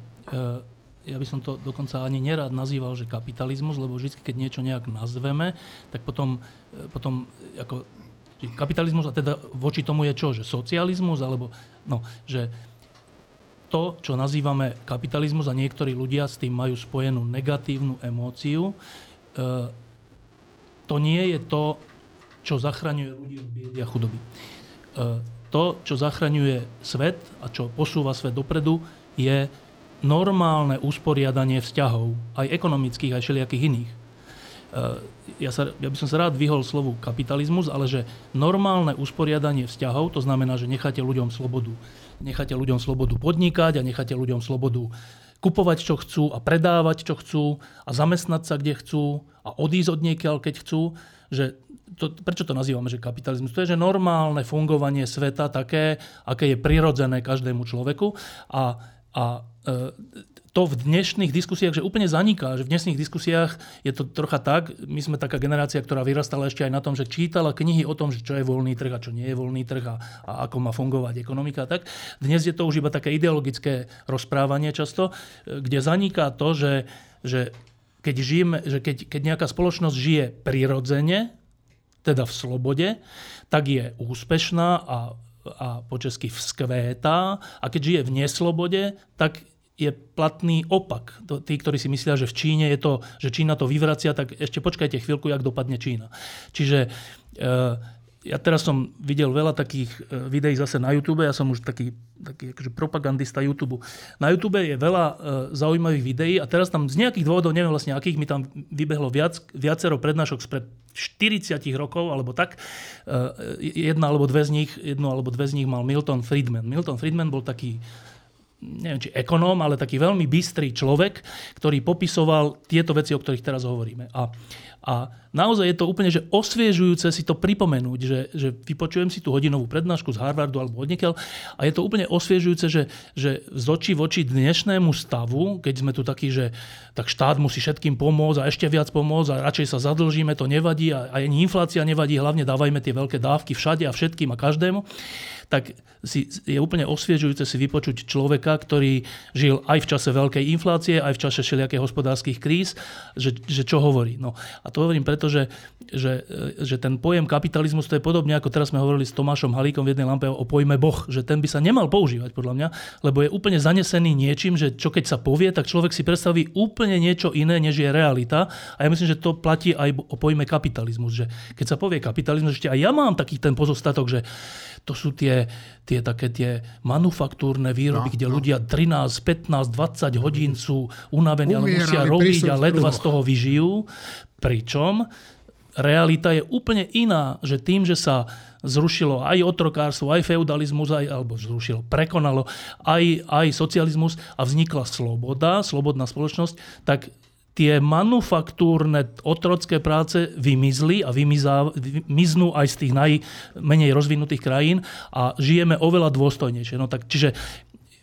ja by som to dokonca ani nerád nazýval, že kapitalizmus, lebo vždy, keď niečo nejak nazveme, tak potom, e, potom ako kapitalizmus a teda voči tomu je čo? Že socializmus? Alebo, no, že to, čo nazývame kapitalizmus a niektorí ľudia s tým majú spojenú negatívnu emóciu, e, to nie je to, čo zachraňuje ľudí od biedy a chudoby. E, to, čo zachraňuje svet a čo posúva svet dopredu, je normálne usporiadanie vzťahov, aj ekonomických, aj všelijakých iných. E, ja, sa, ja by som sa rád vyhol slovu kapitalizmus, ale že normálne usporiadanie vzťahov, to znamená, že necháte ľuďom slobodu necháte ľuďom slobodu podnikať a necháte ľuďom slobodu kupovať, čo chcú a predávať, čo chcú a zamestnať sa, kde chcú a odísť od niekiaľ, keď chcú. Že to, prečo to nazývame, že kapitalizmus? To je, že normálne fungovanie sveta také, aké je prirodzené každému človeku a, a to v dnešných diskusiách, že úplne zaniká, že v dnešných diskusiách je to trocha tak, my sme taká generácia, ktorá vyrastala ešte aj na tom, že čítala knihy o tom, že čo je voľný trh a čo nie je voľný trh a, a ako má fungovať ekonomika. Tak dnes je to už iba také ideologické rozprávanie často, kde zaniká to, že, že keď, žijeme, že keď, keď nejaká spoločnosť žije prirodzene, teda v slobode, tak je úspešná a a po česky vzkvétá a keď žije v neslobode, tak je platný opak. Tí, ktorí si myslia, že v Číne je to, že Čína to vyvracia, tak ešte počkajte chvíľku, jak dopadne Čína. Čiže e, ja teraz som videl veľa takých e, videí zase na YouTube, ja som už taký, taký akože propagandista YouTube. Na YouTube je veľa e, zaujímavých videí a teraz tam z nejakých dôvodov, neviem vlastne akých, mi tam vybehlo viac, viacero prednášok spred 40 rokov, alebo tak. E, jedna alebo dve z nich, jednu alebo dve z nich mal Milton Friedman. Milton Friedman bol taký neviem, či ekonóm, ale taký veľmi bystrý človek, ktorý popisoval tieto veci, o ktorých teraz hovoríme. A, a naozaj je to úplne že osviežujúce si to pripomenúť, že, že vypočujem si tú hodinovú prednášku z Harvardu alebo odniekiaľ a je to úplne osviežujúce, že, že z očí voči dnešnému stavu, keď sme tu takí, že tak štát musí všetkým pomôcť a ešte viac pomôcť a radšej sa zadlžíme, to nevadí a, a ani inflácia nevadí, hlavne dávajme tie veľké dávky všade a všetkým a každému tak si, je úplne osviežujúce si vypočuť človeka, ktorý žil aj v čase veľkej inflácie, aj v čase všelijakých hospodárskych kríz, že, že čo hovorí. No, a to hovorím preto, že, že, že ten pojem kapitalizmus to je podobne, ako teraz sme hovorili s Tomášom Halíkom v jednej lampe o pojme Boh, že ten by sa nemal používať podľa mňa, lebo je úplne zanesený niečím, že čo keď sa povie, tak človek si predstaví úplne niečo iné, než je realita. A ja myslím, že to platí aj o pojme kapitalizmus, že keď sa povie kapitalizmus, ešte aj ja mám taký ten pozostatok, že to sú tie, tie také tie manufaktúrne výroby, no, kde no. ľudia 13, 15, 20 hodín sú unavení, ale musia robiť a ledva z toho vyžijú. Pričom realita je úplne iná, že tým, že sa zrušilo aj otrokárstvo, aj feudalizmus, aj, alebo zrušilo, prekonalo aj, aj socializmus a vznikla sloboda, slobodná spoločnosť, tak tie manufaktúrne otrocké práce vymizli a vymizá, vymiznú aj z tých najmenej rozvinutých krajín a žijeme oveľa dôstojnejšie. No tak, čiže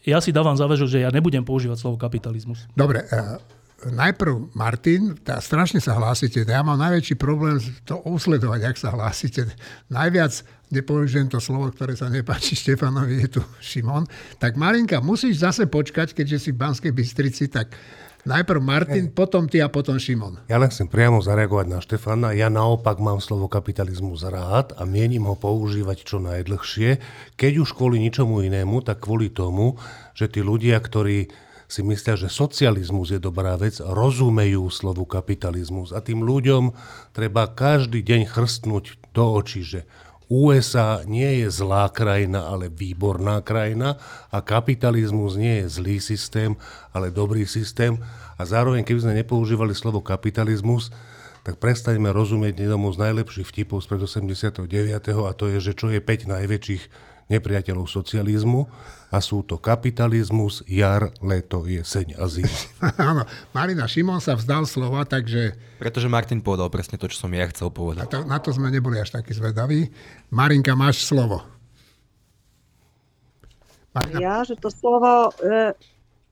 ja si dávam záväžok, že ja nebudem používať slovo kapitalizmus. Dobre, uh, najprv Martin, tá, strašne sa hlásite, ja mám najväčší problém to usledovať, ak sa hlásite. Najviac nepoužijem to slovo, ktoré sa nepáči Štefanovi, je tu Šimon. Tak Marinka, musíš zase počkať, keďže si v Banskej Bystrici, tak Najprv Martin, Hej. potom ty a potom Šimon. Ja len chcem priamo zareagovať na Štefana. Ja naopak mám slovo kapitalizmus rád a mienim ho používať čo najdlhšie. Keď už kvôli ničomu inému, tak kvôli tomu, že tí ľudia, ktorí si myslia, že socializmus je dobrá vec, rozumejú slovu kapitalizmus. A tým ľuďom treba každý deň chrstnúť do očí, že USA nie je zlá krajina, ale výborná krajina a kapitalizmus nie je zlý systém, ale dobrý systém. A zároveň, keby sme nepoužívali slovo kapitalizmus, tak prestaňme rozumieť jednomu z najlepších vtipov z pred 89. a to je, že čo je 5 najväčších nepriateľov socializmu a sú to kapitalizmus, jar, leto, jeseň a zima. Áno, Marina Šimon sa vzdal slova, takže... Pretože Martin povedal presne to, čo som ja chcel povedať. Na to, na to sme neboli až takí zvedaví. Marinka, máš slovo. Marina. Ja, že to slovo... E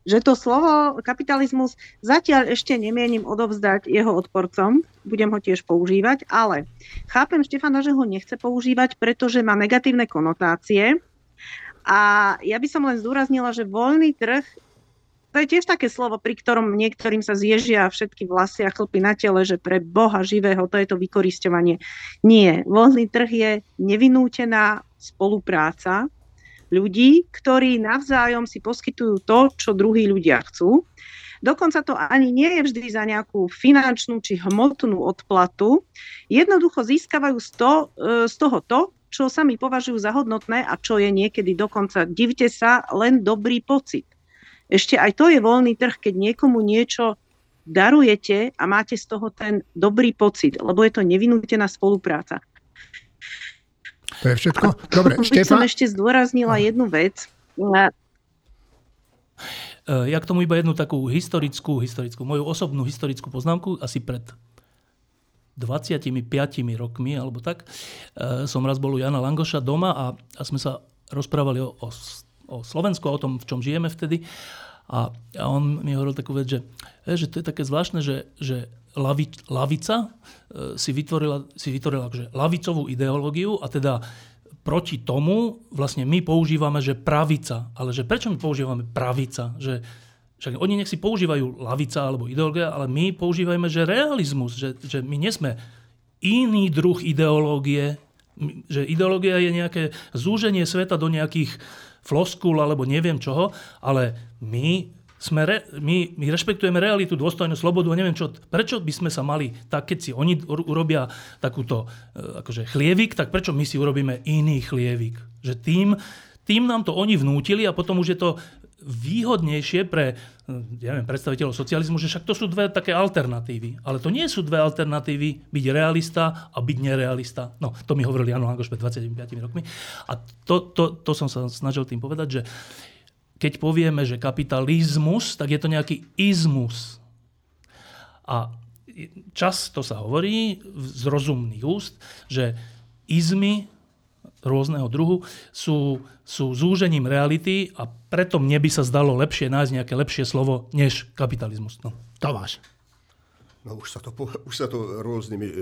že to slovo kapitalizmus zatiaľ ešte nemienim odovzdať jeho odporcom, budem ho tiež používať, ale chápem Štefana, že ho nechce používať, pretože má negatívne konotácie. A ja by som len zdôraznila, že voľný trh to je tiež také slovo, pri ktorom niektorým sa zježia všetky vlasy a chlpy na tele, že pre Boha živého to je to vykoristovanie. Nie. Voľný trh je nevinútená spolupráca ľudí, ktorí navzájom si poskytujú to, čo druhí ľudia chcú. Dokonca to ani nie je vždy za nejakú finančnú či hmotnú odplatu. Jednoducho získavajú z, to, e, z toho to, čo sami považujú za hodnotné a čo je niekedy dokonca, divte sa, len dobrý pocit. Ešte aj to je voľný trh, keď niekomu niečo darujete a máte z toho ten dobrý pocit, lebo je to nevinútená spolupráca. To je všetko? Dobre, Štefan? som ešte zdôraznila jednu vec. E, ja k tomu iba jednu takú historickú, historickú, moju osobnú historickú poznámku, asi pred 25 rokmi, alebo tak, e, som raz bol u Jana Langoša doma a, a sme sa rozprávali o, o, o Slovensku, o tom, v čom žijeme vtedy. A, a on mi hovoril takú vec, že, že to je také zvláštne, že, že lavi, lavica e, si vytvorila, si vytvorila akože lavicovú ideológiu a teda proti tomu vlastne my používame, že pravica. Ale že prečo my používame pravica? Že, však oni nech si používajú lavica alebo ideológia, ale my používajme, že realizmus, že, že my nesme iný druh ideológie, že ideológia je nejaké zúženie sveta do nejakých floskul alebo neviem čoho, ale my sme re, my, my rešpektujeme realitu, dôstojnú slobodu a neviem čo. Prečo by sme sa mali, tak keď si oni urobia takúto e, akože chlievik, tak prečo my si urobíme iný chlievik? Že tým, tým nám to oni vnútili a potom už je to výhodnejšie pre e, ja neviem, predstaviteľov socializmu, že však to sú dve také alternatívy. Ale to nie sú dve alternatívy byť realista a byť nerealista. No, to mi hovorili Jano Langoš pred 25 rokmi. A to, to, to som sa snažil tým povedať, že keď povieme, že kapitalizmus, tak je to nejaký izmus. A často sa hovorí z rozumných úst, že izmy rôzneho druhu sú, sú zúžením reality a preto mne by sa zdalo lepšie nájsť nejaké lepšie slovo než kapitalizmus. No. Tomáš. No už sa to, už sa to rôznymi e,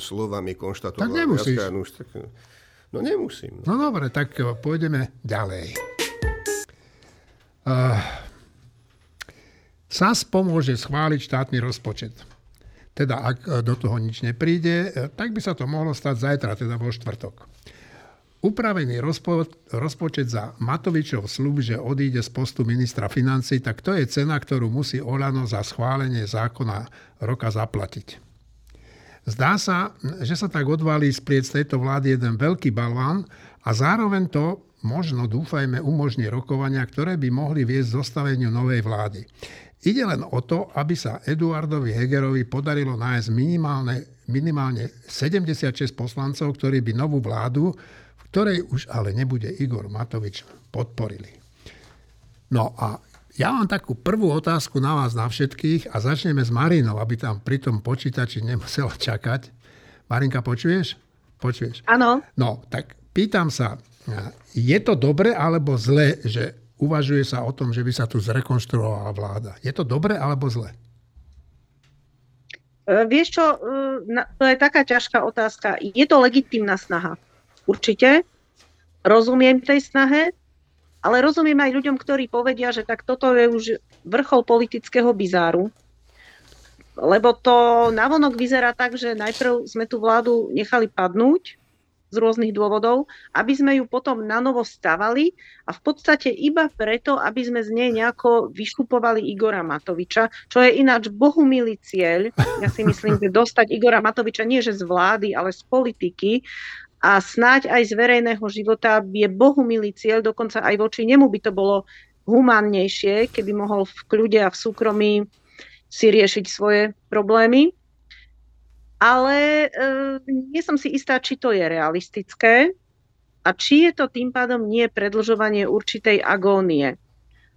slovami konštatovalo. Tak nemusíš. Ja, no, tak, no nemusím. No dobre, tak pôjdeme ďalej. Uh, SAS pomôže schváliť štátny rozpočet. Teda ak eh, do toho nič nepríde, eh, tak by sa to mohlo stať zajtra, teda vo štvrtok. Upravený rozpo, rozpočet za Matovičov slub, že odíde z postu ministra financí, tak to je cena, ktorú musí Olano za schválenie zákona roka zaplatiť. Zdá sa, že sa tak odvalí z tejto vlády jeden veľký balván a zároveň to možno, dúfajme, umožní rokovania, ktoré by mohli viesť zostaveniu novej vlády. Ide len o to, aby sa Eduardovi Hegerovi podarilo nájsť minimálne, minimálne 76 poslancov, ktorí by novú vládu, v ktorej už ale nebude Igor Matovič, podporili. No a ja mám takú prvú otázku na vás, na všetkých a začneme s Marinou, aby tam pri tom počítači nemusela čakať. Marinka, počuješ? Počuješ? Áno. No, tak pýtam sa, je to dobre alebo zle, že uvažuje sa o tom, že by sa tu zrekonštruovala vláda? Je to dobre alebo zle? Vieš čo, e, to je taká ťažká otázka. Je to legitímna snaha. Určite. Rozumiem tej snahe, ale rozumiem aj ľuďom, ktorí povedia, že tak toto je už vrchol politického bizáru. Lebo to navonok vyzerá tak, že najprv sme tú vládu nechali padnúť, z rôznych dôvodov, aby sme ju potom na novo stavali a v podstate iba preto, aby sme z nej nejako vyškupovali Igora Matoviča, čo je ináč bohumilý cieľ. Ja si myslím, že dostať Igora Matoviča nie že z vlády, ale z politiky a snáď aj z verejného života je bohumilý cieľ, dokonca aj voči nemu by to bolo humánnejšie, keby mohol v kľude a v súkromí si riešiť svoje problémy ale e, nie som si istá, či to je realistické a či je to tým pádom nie predlžovanie určitej agónie.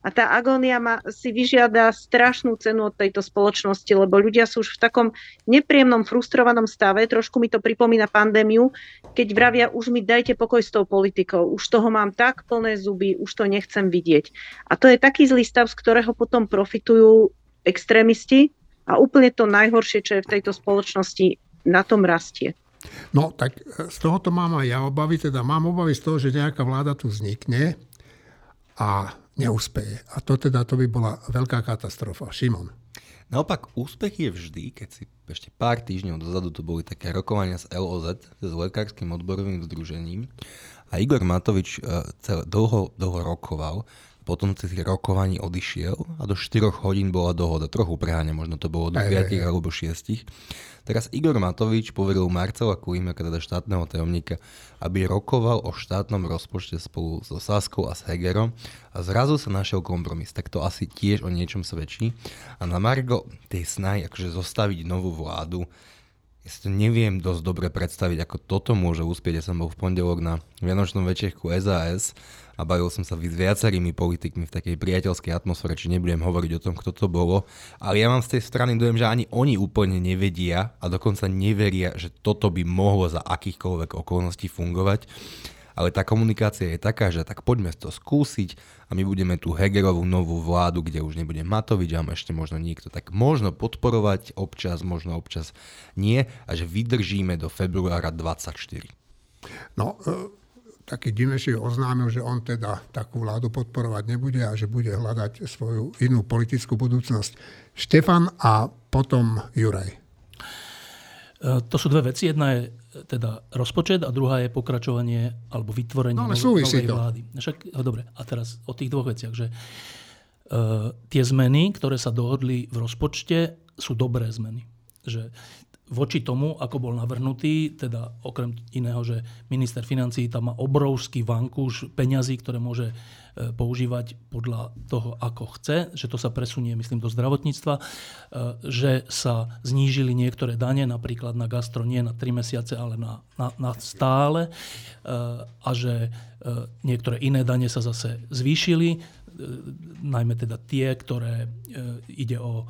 A tá agónia ma, si vyžiada strašnú cenu od tejto spoločnosti, lebo ľudia sú už v takom nepríjemnom, frustrovanom stave. Trošku mi to pripomína pandémiu, keď vravia, už mi dajte pokoj s tou politikou, už toho mám tak plné zuby, už to nechcem vidieť. A to je taký zlý stav, z ktorého potom profitujú extrémisti, a úplne to najhoršie, čo je v tejto spoločnosti, na tom rastie. No, tak z tohoto mám aj ja obavy, teda mám obavy z toho, že nejaká vláda tu vznikne a neúspeje. A to teda to by bola veľká katastrofa. Šimon. Naopak, úspech je vždy, keď si ešte pár týždňov dozadu to boli také rokovania s LOZ, s Lekárským odborovým združením a Igor Matovič uh, celé, dlho, dlho rokoval potom z tých rokovaní odišiel a do 4 hodín bola dohoda. Trochu preháňa, možno to bolo do 5 alebo 6. Teraz Igor Matovič poveril Marcela Kulimaka, teda štátneho tajomníka, aby rokoval o štátnom rozpočte spolu so Saskou a s Hegerom a zrazu sa našiel kompromis. Tak to asi tiež o niečom svedčí. A na Margo tej snahy akože zostaviť novú vládu, ja si to neviem dosť dobre predstaviť, ako toto môže uspieť. Ja som bol v pondelok na Vianočnom večerku SAS a bavil som sa s viacerými politikmi v takej priateľskej atmosfére, či nebudem hovoriť o tom, kto to bolo, ale ja mám z tej strany dojem, že ani oni úplne nevedia a dokonca neveria, že toto by mohlo za akýchkoľvek okolností fungovať. Ale tá komunikácia je taká, že tak poďme to skúsiť a my budeme tú Hegerovú novú vládu, kde už nebude Matovič a ešte možno niekto, tak možno podporovať občas, možno občas nie a že vydržíme do februára 24. No, e, taký Dimeši oznámil, že on teda takú vládu podporovať nebude a že bude hľadať svoju inú politickú budúcnosť. Štefan a potom Juraj. E, to sú dve veci. Jedna je teda rozpočet a druhá je pokračovanie alebo vytvorenie no, novej to. vlády. Však, dobre, a teraz o tých dvoch veciach, že uh, tie zmeny, ktoré sa dohodli v rozpočte, sú dobré zmeny. Že voči tomu, ako bol navrhnutý, teda okrem iného, že minister financí tam má obrovský vankúš peňazí, ktoré môže e, používať podľa toho, ako chce, že to sa presunie, myslím, do zdravotníctva, e, že sa znížili niektoré dane, napríklad na gastro nie na 3 mesiace, ale na, na, na stále e, a že niektoré iné dane sa zase zvýšili, najmä teda tie, ktoré ide o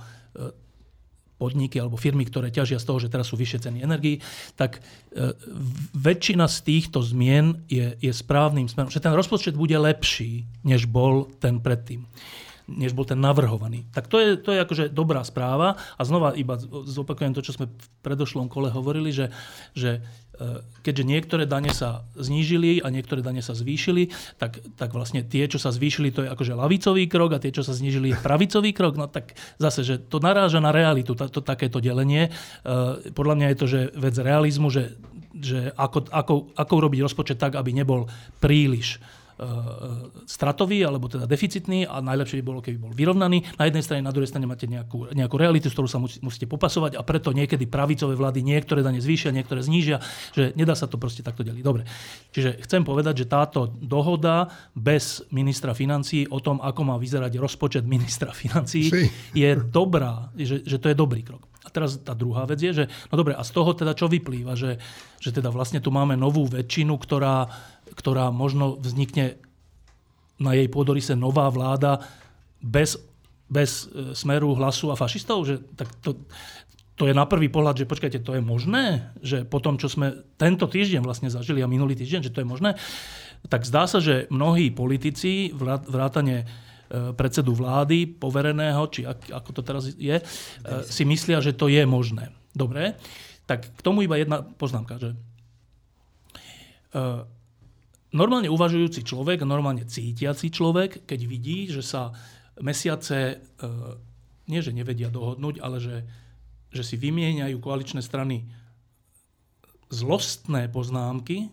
podniky alebo firmy, ktoré ťažia z toho, že teraz sú vyššie ceny energii, tak e, väčšina z týchto zmien je, je správnym smerom. Že ten rozpočet bude lepší, než bol ten predtým než bol ten navrhovaný. Tak to je, to je akože dobrá správa. A znova iba zopakujem to, čo sme v predošlom kole hovorili, že, že keďže niektoré dane sa znížili a niektoré dane sa zvýšili, tak, tak vlastne tie, čo sa zvýšili, to je akože lavicový krok a tie, čo sa znížili, je pravicový krok. No tak zase, že to naráža na realitu, to, to, takéto delenie. E, podľa mňa je to, že vec realizmu, že, že ako, ako, ako urobiť rozpočet tak, aby nebol príliš E, stratový alebo teda deficitný a najlepšie by bolo, keby bol vyrovnaný. Na jednej strane, na druhej strane máte nejakú, nejakú realitu, s ktorou sa musíte popasovať a preto niekedy pravicové vlády niektoré dane zvýšia, niektoré znížia, že nedá sa to proste takto deliť. Dobre. Čiže chcem povedať, že táto dohoda bez ministra financí o tom, ako má vyzerať rozpočet ministra financí, je dobrá, že, že to je dobrý krok. Teraz tá druhá vec je, že no dobre, a z toho teda čo vyplýva, že, že teda vlastne tu máme novú väčšinu, ktorá, ktorá možno vznikne na jej pôdorise nová vláda bez, bez e, smeru, hlasu a fašistov, že tak to, to je na prvý pohľad, že počkajte, to je možné, že po tom, čo sme tento týždeň vlastne zažili a minulý týždeň, že to je možné, tak zdá sa, že mnohí politici, vrátane predsedu vlády, povereného, či ak, ako to teraz je, e, si myslia, že to je možné. Dobre, tak k tomu iba jedna poznámka, že e, normálne uvažujúci človek, normálne cítiaci človek, keď vidí, že sa mesiace nie, že nevedia dohodnúť, ale že, že si vymieňajú koaličné strany zlostné poznámky,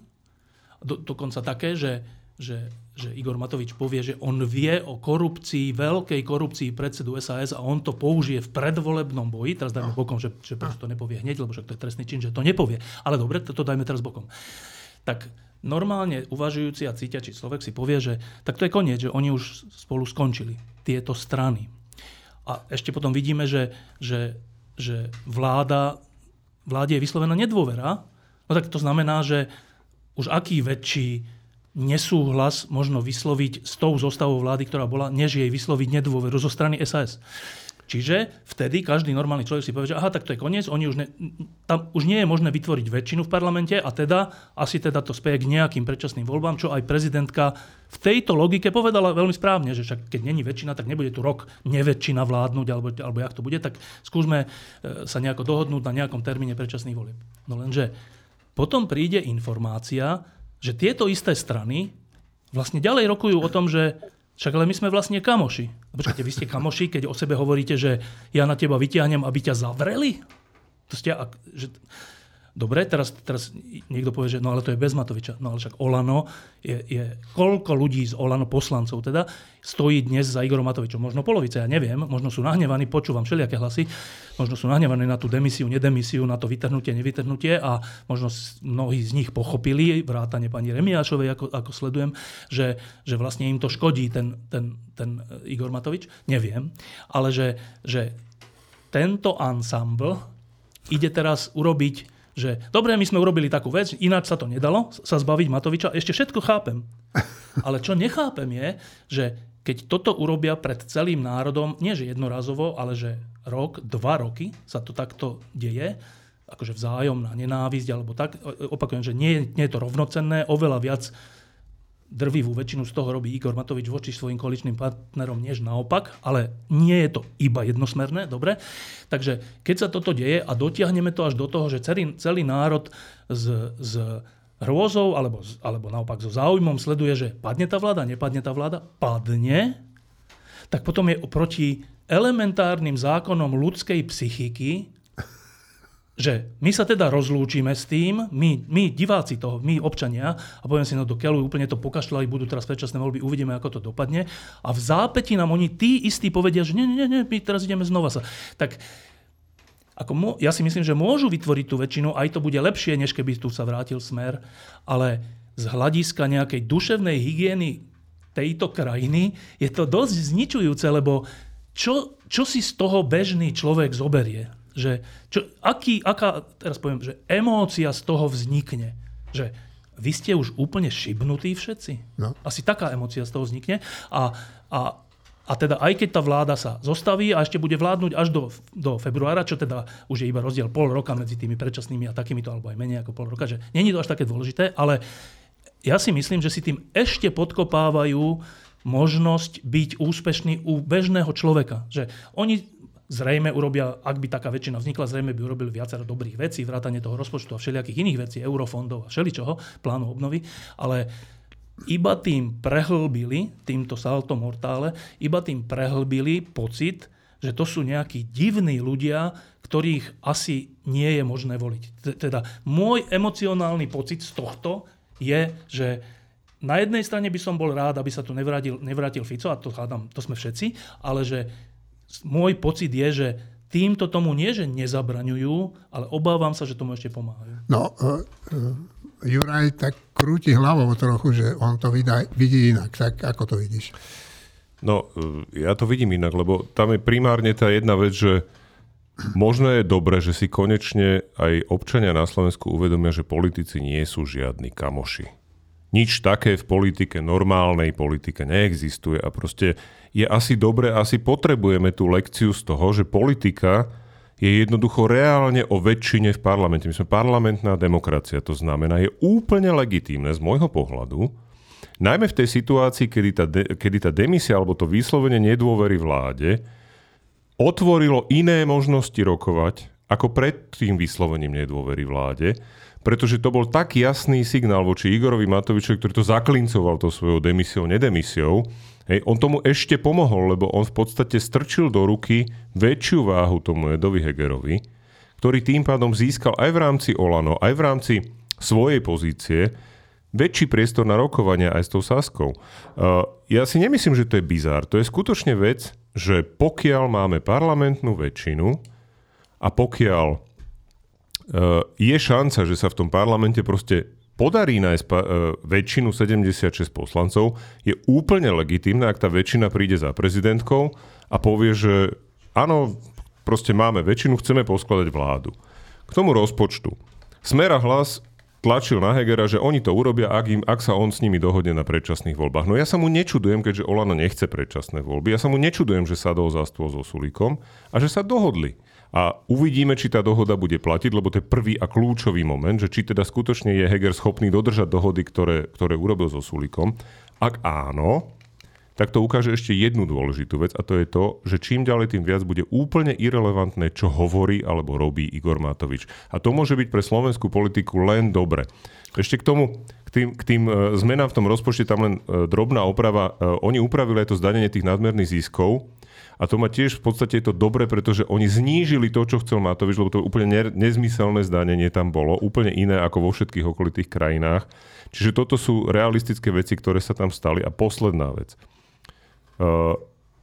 do, dokonca také, že, že že Igor Matovič povie, že on vie o korupcii, veľkej korupcii predsedu SAS a on to použije v predvolebnom boji. Teraz dajme bokom, že, že prečo to nepovie hneď, lebo však to je trestný čin, že to nepovie. Ale dobre, to, to dajme teraz bokom. Tak normálne uvažujúci a cítiaci človek si povie, že tak to je koniec, že oni už spolu skončili, tieto strany. A ešte potom vidíme, že, že, že vláda, vláde je vyslovená nedôvera, no tak to znamená, že už aký väčší nesúhlas možno vysloviť s tou zostavou vlády, ktorá bola, než jej vysloviť nedôveru zo strany SAS. Čiže vtedy každý normálny človek si povie, že aha, tak to je koniec, oni už ne, tam už nie je možné vytvoriť väčšinu v parlamente a teda asi teda to speje k nejakým predčasným voľbám, čo aj prezidentka v tejto logike povedala veľmi správne, že však keď není väčšina, tak nebude tu rok neväčšina vládnuť, alebo, alebo jak to bude, tak skúsme e, sa nejako dohodnúť na nejakom termíne predčasných volieb. No lenže potom príde informácia, že tieto isté strany vlastne ďalej rokujú o tom, že však ale my sme vlastne kamoši. Počkajte, vy ste kamoši, keď o sebe hovoríte, že ja na teba vyťahnem, aby ťa zavreli? To ste, že, Dobre, teraz, teraz niekto povie, že no ale to je bez Matoviča. No ale však Olano, je, je koľko ľudí z Olano, poslancov teda, stojí dnes za Igorom Matovičom. Možno polovica, ja neviem, možno sú nahnevaní, počúvam všelijaké hlasy, možno sú nahnevaní na tú demisiu, nedemisiu, na to vytrhnutie, nevytrhnutie a možno mnohí z nich pochopili, vrátane pani Remiášovej, ako, ako sledujem, že, že vlastne im to škodí ten, ten, ten Igor Matovič. Neviem, ale že, že tento ensemble ide teraz urobiť že dobre, my sme urobili takú vec, ináč sa to nedalo, sa zbaviť Matoviča, ešte všetko chápem. Ale čo nechápem je, že keď toto urobia pred celým národom, nie že jednorazovo, ale že rok, dva roky sa to takto deje, akože vzájomná nenávisť alebo tak. Opakujem, že nie, nie je to rovnocenné, oveľa viac drvivú väčšinu z toho robí Igor Matovič voči svojim koaličným partnerom, než naopak, ale nie je to iba jednosmerné, dobre? Takže keď sa toto deje a dotiahneme to až do toho, že celý, celý národ z, z hrôzou alebo, alebo naopak so záujmom sleduje, že padne tá vláda, nepadne tá vláda, padne, tak potom je oproti elementárnym zákonom ľudskej psychiky že my sa teda rozlúčime s tým, my, my diváci toho, my občania, a poviem si, no do keľu úplne to pokašľali, budú teraz predčasné voľby, uvidíme, ako to dopadne. A v zápäti nám oni tí istí povedia, že nie, nie, nie, my teraz ideme znova sa. Tak ako ja si myslím, že môžu vytvoriť tú väčšinu, aj to bude lepšie, než keby tu sa vrátil smer, ale z hľadiska nejakej duševnej hygieny tejto krajiny je to dosť zničujúce, lebo čo, čo si z toho bežný človek zoberie? Že, čo, aký, aká, teraz poviem, že emócia z toho vznikne. Že vy ste už úplne šibnutí všetci. No. Asi taká emócia z toho vznikne. A, a, a teda aj keď tá vláda sa zostaví a ešte bude vládnuť až do, do februára, čo teda už je iba rozdiel pol roka medzi tými predčasnými a takýmito, alebo aj menej ako pol roka, že není to až také dôležité, ale ja si myslím, že si tým ešte podkopávajú možnosť byť úspešný u bežného človeka. Že oni zrejme urobia, ak by taká väčšina vznikla, zrejme by urobili viacero dobrých vecí, vrátanie toho rozpočtu a všelijakých iných vecí, eurofondov a všeličoho, plánu obnovy, ale iba tým prehlbili, týmto salto mortále, iba tým prehlbili pocit, že to sú nejakí divní ľudia, ktorých asi nie je možné voliť. Teda môj emocionálny pocit z tohto je, že na jednej strane by som bol rád, aby sa tu nevrátil, nevrátil Fico, a to hádam, to sme všetci, ale že môj pocit je, že týmto tomu nie, že nezabraňujú, ale obávam sa, že tomu ešte pomáhajú. No, uh, uh, Juraj tak krúti hlavou trochu, že on to vidí, vidí inak. Tak ako to vidíš? No, uh, ja to vidím inak, lebo tam je primárne tá jedna vec, že možno je dobre, že si konečne aj občania na Slovensku uvedomia, že politici nie sú žiadni kamoši. Nič také v politike, normálnej politike neexistuje a proste je asi dobre, asi potrebujeme tú lekciu z toho, že politika je jednoducho reálne o väčšine v parlamente. My sme parlamentná demokracia, to znamená, je úplne legitímne z môjho pohľadu, najmä v tej situácii, kedy tá, de, kedy tá demisia alebo to vyslovene nedôvery vláde otvorilo iné možnosti rokovať ako pred tým vyslovením nedôvery vláde, pretože to bol tak jasný signál voči Igorovi Matovičovi, ktorý to zaklincoval to svojou demisiou, nedemisiou, Hej, on tomu ešte pomohol, lebo on v podstate strčil do ruky väčšiu váhu tomu Edovi Hegerovi, ktorý tým pádom získal aj v rámci Olano, aj v rámci svojej pozície väčší priestor na rokovania aj s tou Saskou. Uh, ja si nemyslím, že to je bizár. To je skutočne vec, že pokiaľ máme parlamentnú väčšinu a pokiaľ je šanca, že sa v tom parlamente proste podarí nájsť pa- e, väčšinu 76 poslancov, je úplne legitimné, ak tá väčšina príde za prezidentkou a povie, že áno, proste máme väčšinu, chceme poskladať vládu. K tomu rozpočtu. Smera hlas tlačil na Hegera, že oni to urobia, ak, im, ak sa on s nimi dohodne na predčasných voľbách. No ja sa mu nečudujem, keďže Olano nechce predčasné voľby. Ja sa mu nečudujem, že sadol za stôl so Sulíkom a že sa dohodli. A uvidíme, či tá dohoda bude platiť, lebo to je prvý a kľúčový moment, že či teda skutočne je Heger schopný dodržať dohody, ktoré, ktoré urobil so Sulikom. Ak áno, tak to ukáže ešte jednu dôležitú vec a to je to, že čím ďalej tým viac bude úplne irrelevantné, čo hovorí alebo robí Igor Matovič. A to môže byť pre slovenskú politiku len dobre. Ešte k tomu, tým, k tým e, zmenám v tom rozpočte, tam len e, drobná oprava. E, oni upravili aj to zdanenie tých nadmerných ziskov, a to má tiež v podstate je to dobre, pretože oni znížili to, čo chcel Matovič, lebo to úplne ne, nezmyselné zdanenie tam bolo, úplne iné ako vo všetkých okolitých krajinách. Čiže toto sú realistické veci, ktoré sa tam stali. A posledná vec. Uh,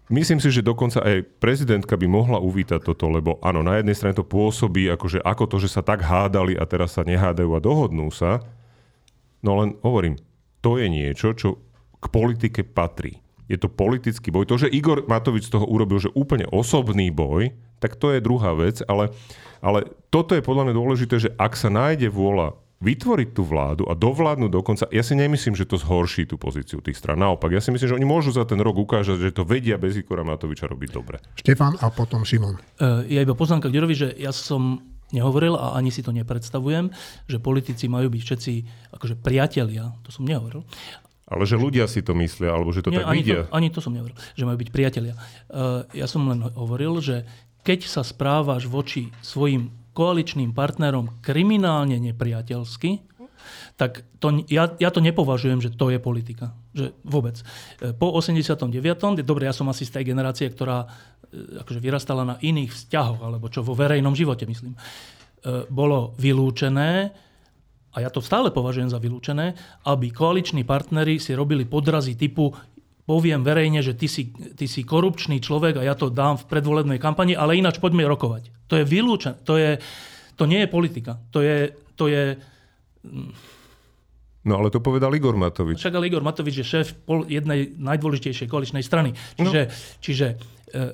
Myslím si, že dokonca aj prezidentka by mohla uvítať toto, lebo áno, na jednej strane to pôsobí akože ako to, že sa tak hádali a teraz sa nehádajú a dohodnú sa. No len hovorím, to je niečo, čo k politike patrí je to politický boj. To, že Igor Matovič z toho urobil, že úplne osobný boj, tak to je druhá vec, ale, ale toto je podľa mňa dôležité, že ak sa nájde vôľa vytvoriť tú vládu a dovládnuť dokonca, ja si nemyslím, že to zhorší tú pozíciu tých stran. Naopak, ja si myslím, že oni môžu za ten rok ukázať, že to vedia bez Igora Matoviča robiť dobre. Štefan a potom Šimon. Uh, ja iba poznámka k že ja som nehovoril a ani si to nepredstavujem, že politici majú byť všetci akože priatelia, to som nehovoril. Ale že ľudia si to myslia, alebo že to Nie, tak ani, vidia. to, ani to som nehovoril, že majú byť priatelia. Uh, ja som len hovoril, že keď sa správaš voči svojim koaličným partnerom kriminálne nepriateľsky, tak to, ja, ja to nepovažujem, že to je politika. Že vôbec. E, Po 89. Dobre, ja som asi z tej generácie, ktorá e, akože vyrastala na iných vzťahoch, alebo čo vo verejnom živote, myslím. Bolo vylúčené, a ja to stále považujem za vylúčené, aby koaliční partnery si robili podrazy typu poviem verejne, že ty si, ty si korupčný človek a ja to dám v predvolebnej kampani, ale ináč poďme rokovať. To je vylúčené. To, je, to nie je politika. To je, to je No ale to povedal Igor Matovič. Však ale Igor Matovič je šéf jednej najdôležitejšej koaličnej strany. Čiže, no. čiže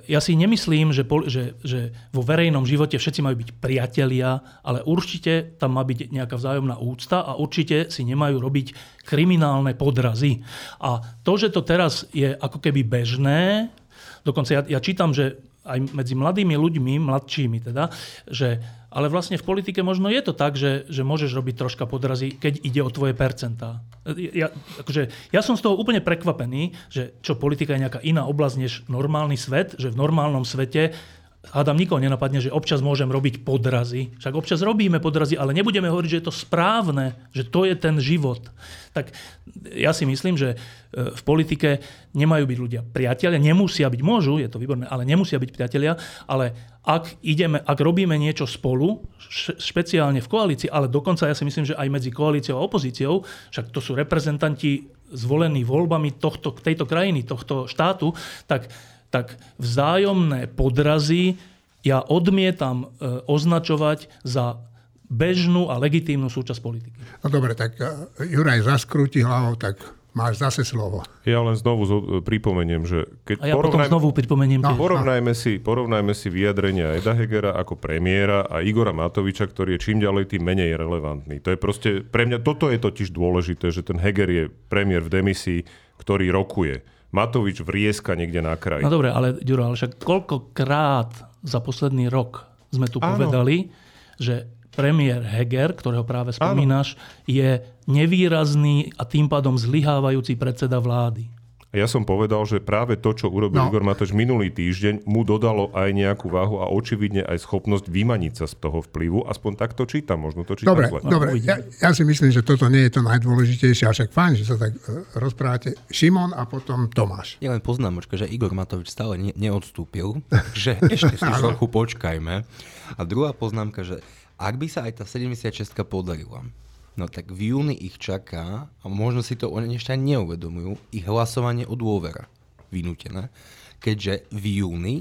ja si nemyslím, že, že, že vo verejnom živote všetci majú byť priatelia, ale určite tam má byť nejaká vzájomná úcta a určite si nemajú robiť kriminálne podrazy. A to, že to teraz je ako keby bežné, dokonca ja, ja čítam, že aj medzi mladými ľuďmi, mladšími teda, že ale vlastne v politike možno je to tak, že, že môžeš robiť troška podrazy, keď ide o tvoje percentá. Ja, akože, ja som z toho úplne prekvapený, že čo politika je nejaká iná oblasť než normálny svet, že v normálnom svete hádam nikoho nenapadne, že občas môžem robiť podrazy. Však občas robíme podrazy, ale nebudeme hovoriť, že je to správne, že to je ten život. Tak ja si myslím, že e, v politike nemajú byť ľudia priatelia, nemusia byť, môžu, je to výborné, ale nemusia byť priatelia, ale ak, ideme, ak robíme niečo spolu, špeciálne v koalícii, ale dokonca ja si myslím, že aj medzi koalíciou a opozíciou, však to sú reprezentanti zvolení voľbami tohto, tejto krajiny, tohto štátu, tak, tak vzájomné podrazy ja odmietam e, označovať za bežnú a legitímnu súčasť politiky. No dobre, tak e, Juraj zaskrúti hlavou, tak Máš zase slovo. Ja len znovu zo, popripomeniem, že keď a ja potom znovu pripomeniem. No, porovnajme, si, porovnajme si vyjadrenia Eda Hegera ako premiéra a Igora Matoviča, ktorý je čím ďalej tým menej relevantný. To je proste, pre mňa toto je totiž dôležité, že ten Heger je premiér v demisii, ktorý rokuje. Matovič vrieska niekde na kraji. No dobre, ale Ďuro, ale však koľkokrát za posledný rok sme tu Áno. povedali, že premiér Heger, ktorého práve spomínaš, Áno. je nevýrazný a tým pádom zlyhávajúci predseda vlády. A ja som povedal, že práve to, čo urobil no. Igor Matoš minulý týždeň, mu dodalo aj nejakú váhu a očividne aj schopnosť vymaniť sa z toho vplyvu. Aspoň takto čítam, možno to čítam Dobre, zle. dobre. Ja, ja si myslím, že toto nie je to najdôležitejšie, a však fajn, že sa tak uh, rozprávate. Šimon a potom Tomáš. Ja len poznámočka, že Igor Matovič stále ne, neodstúpil, takže ešte si trochu počkajme. A druhá poznámka, že ak by sa aj tá 76 podarila, no tak v júni ich čaká, a možno si to oni ešte ani neuvedomujú, ich hlasovanie o dôvera vynútené, keďže v júni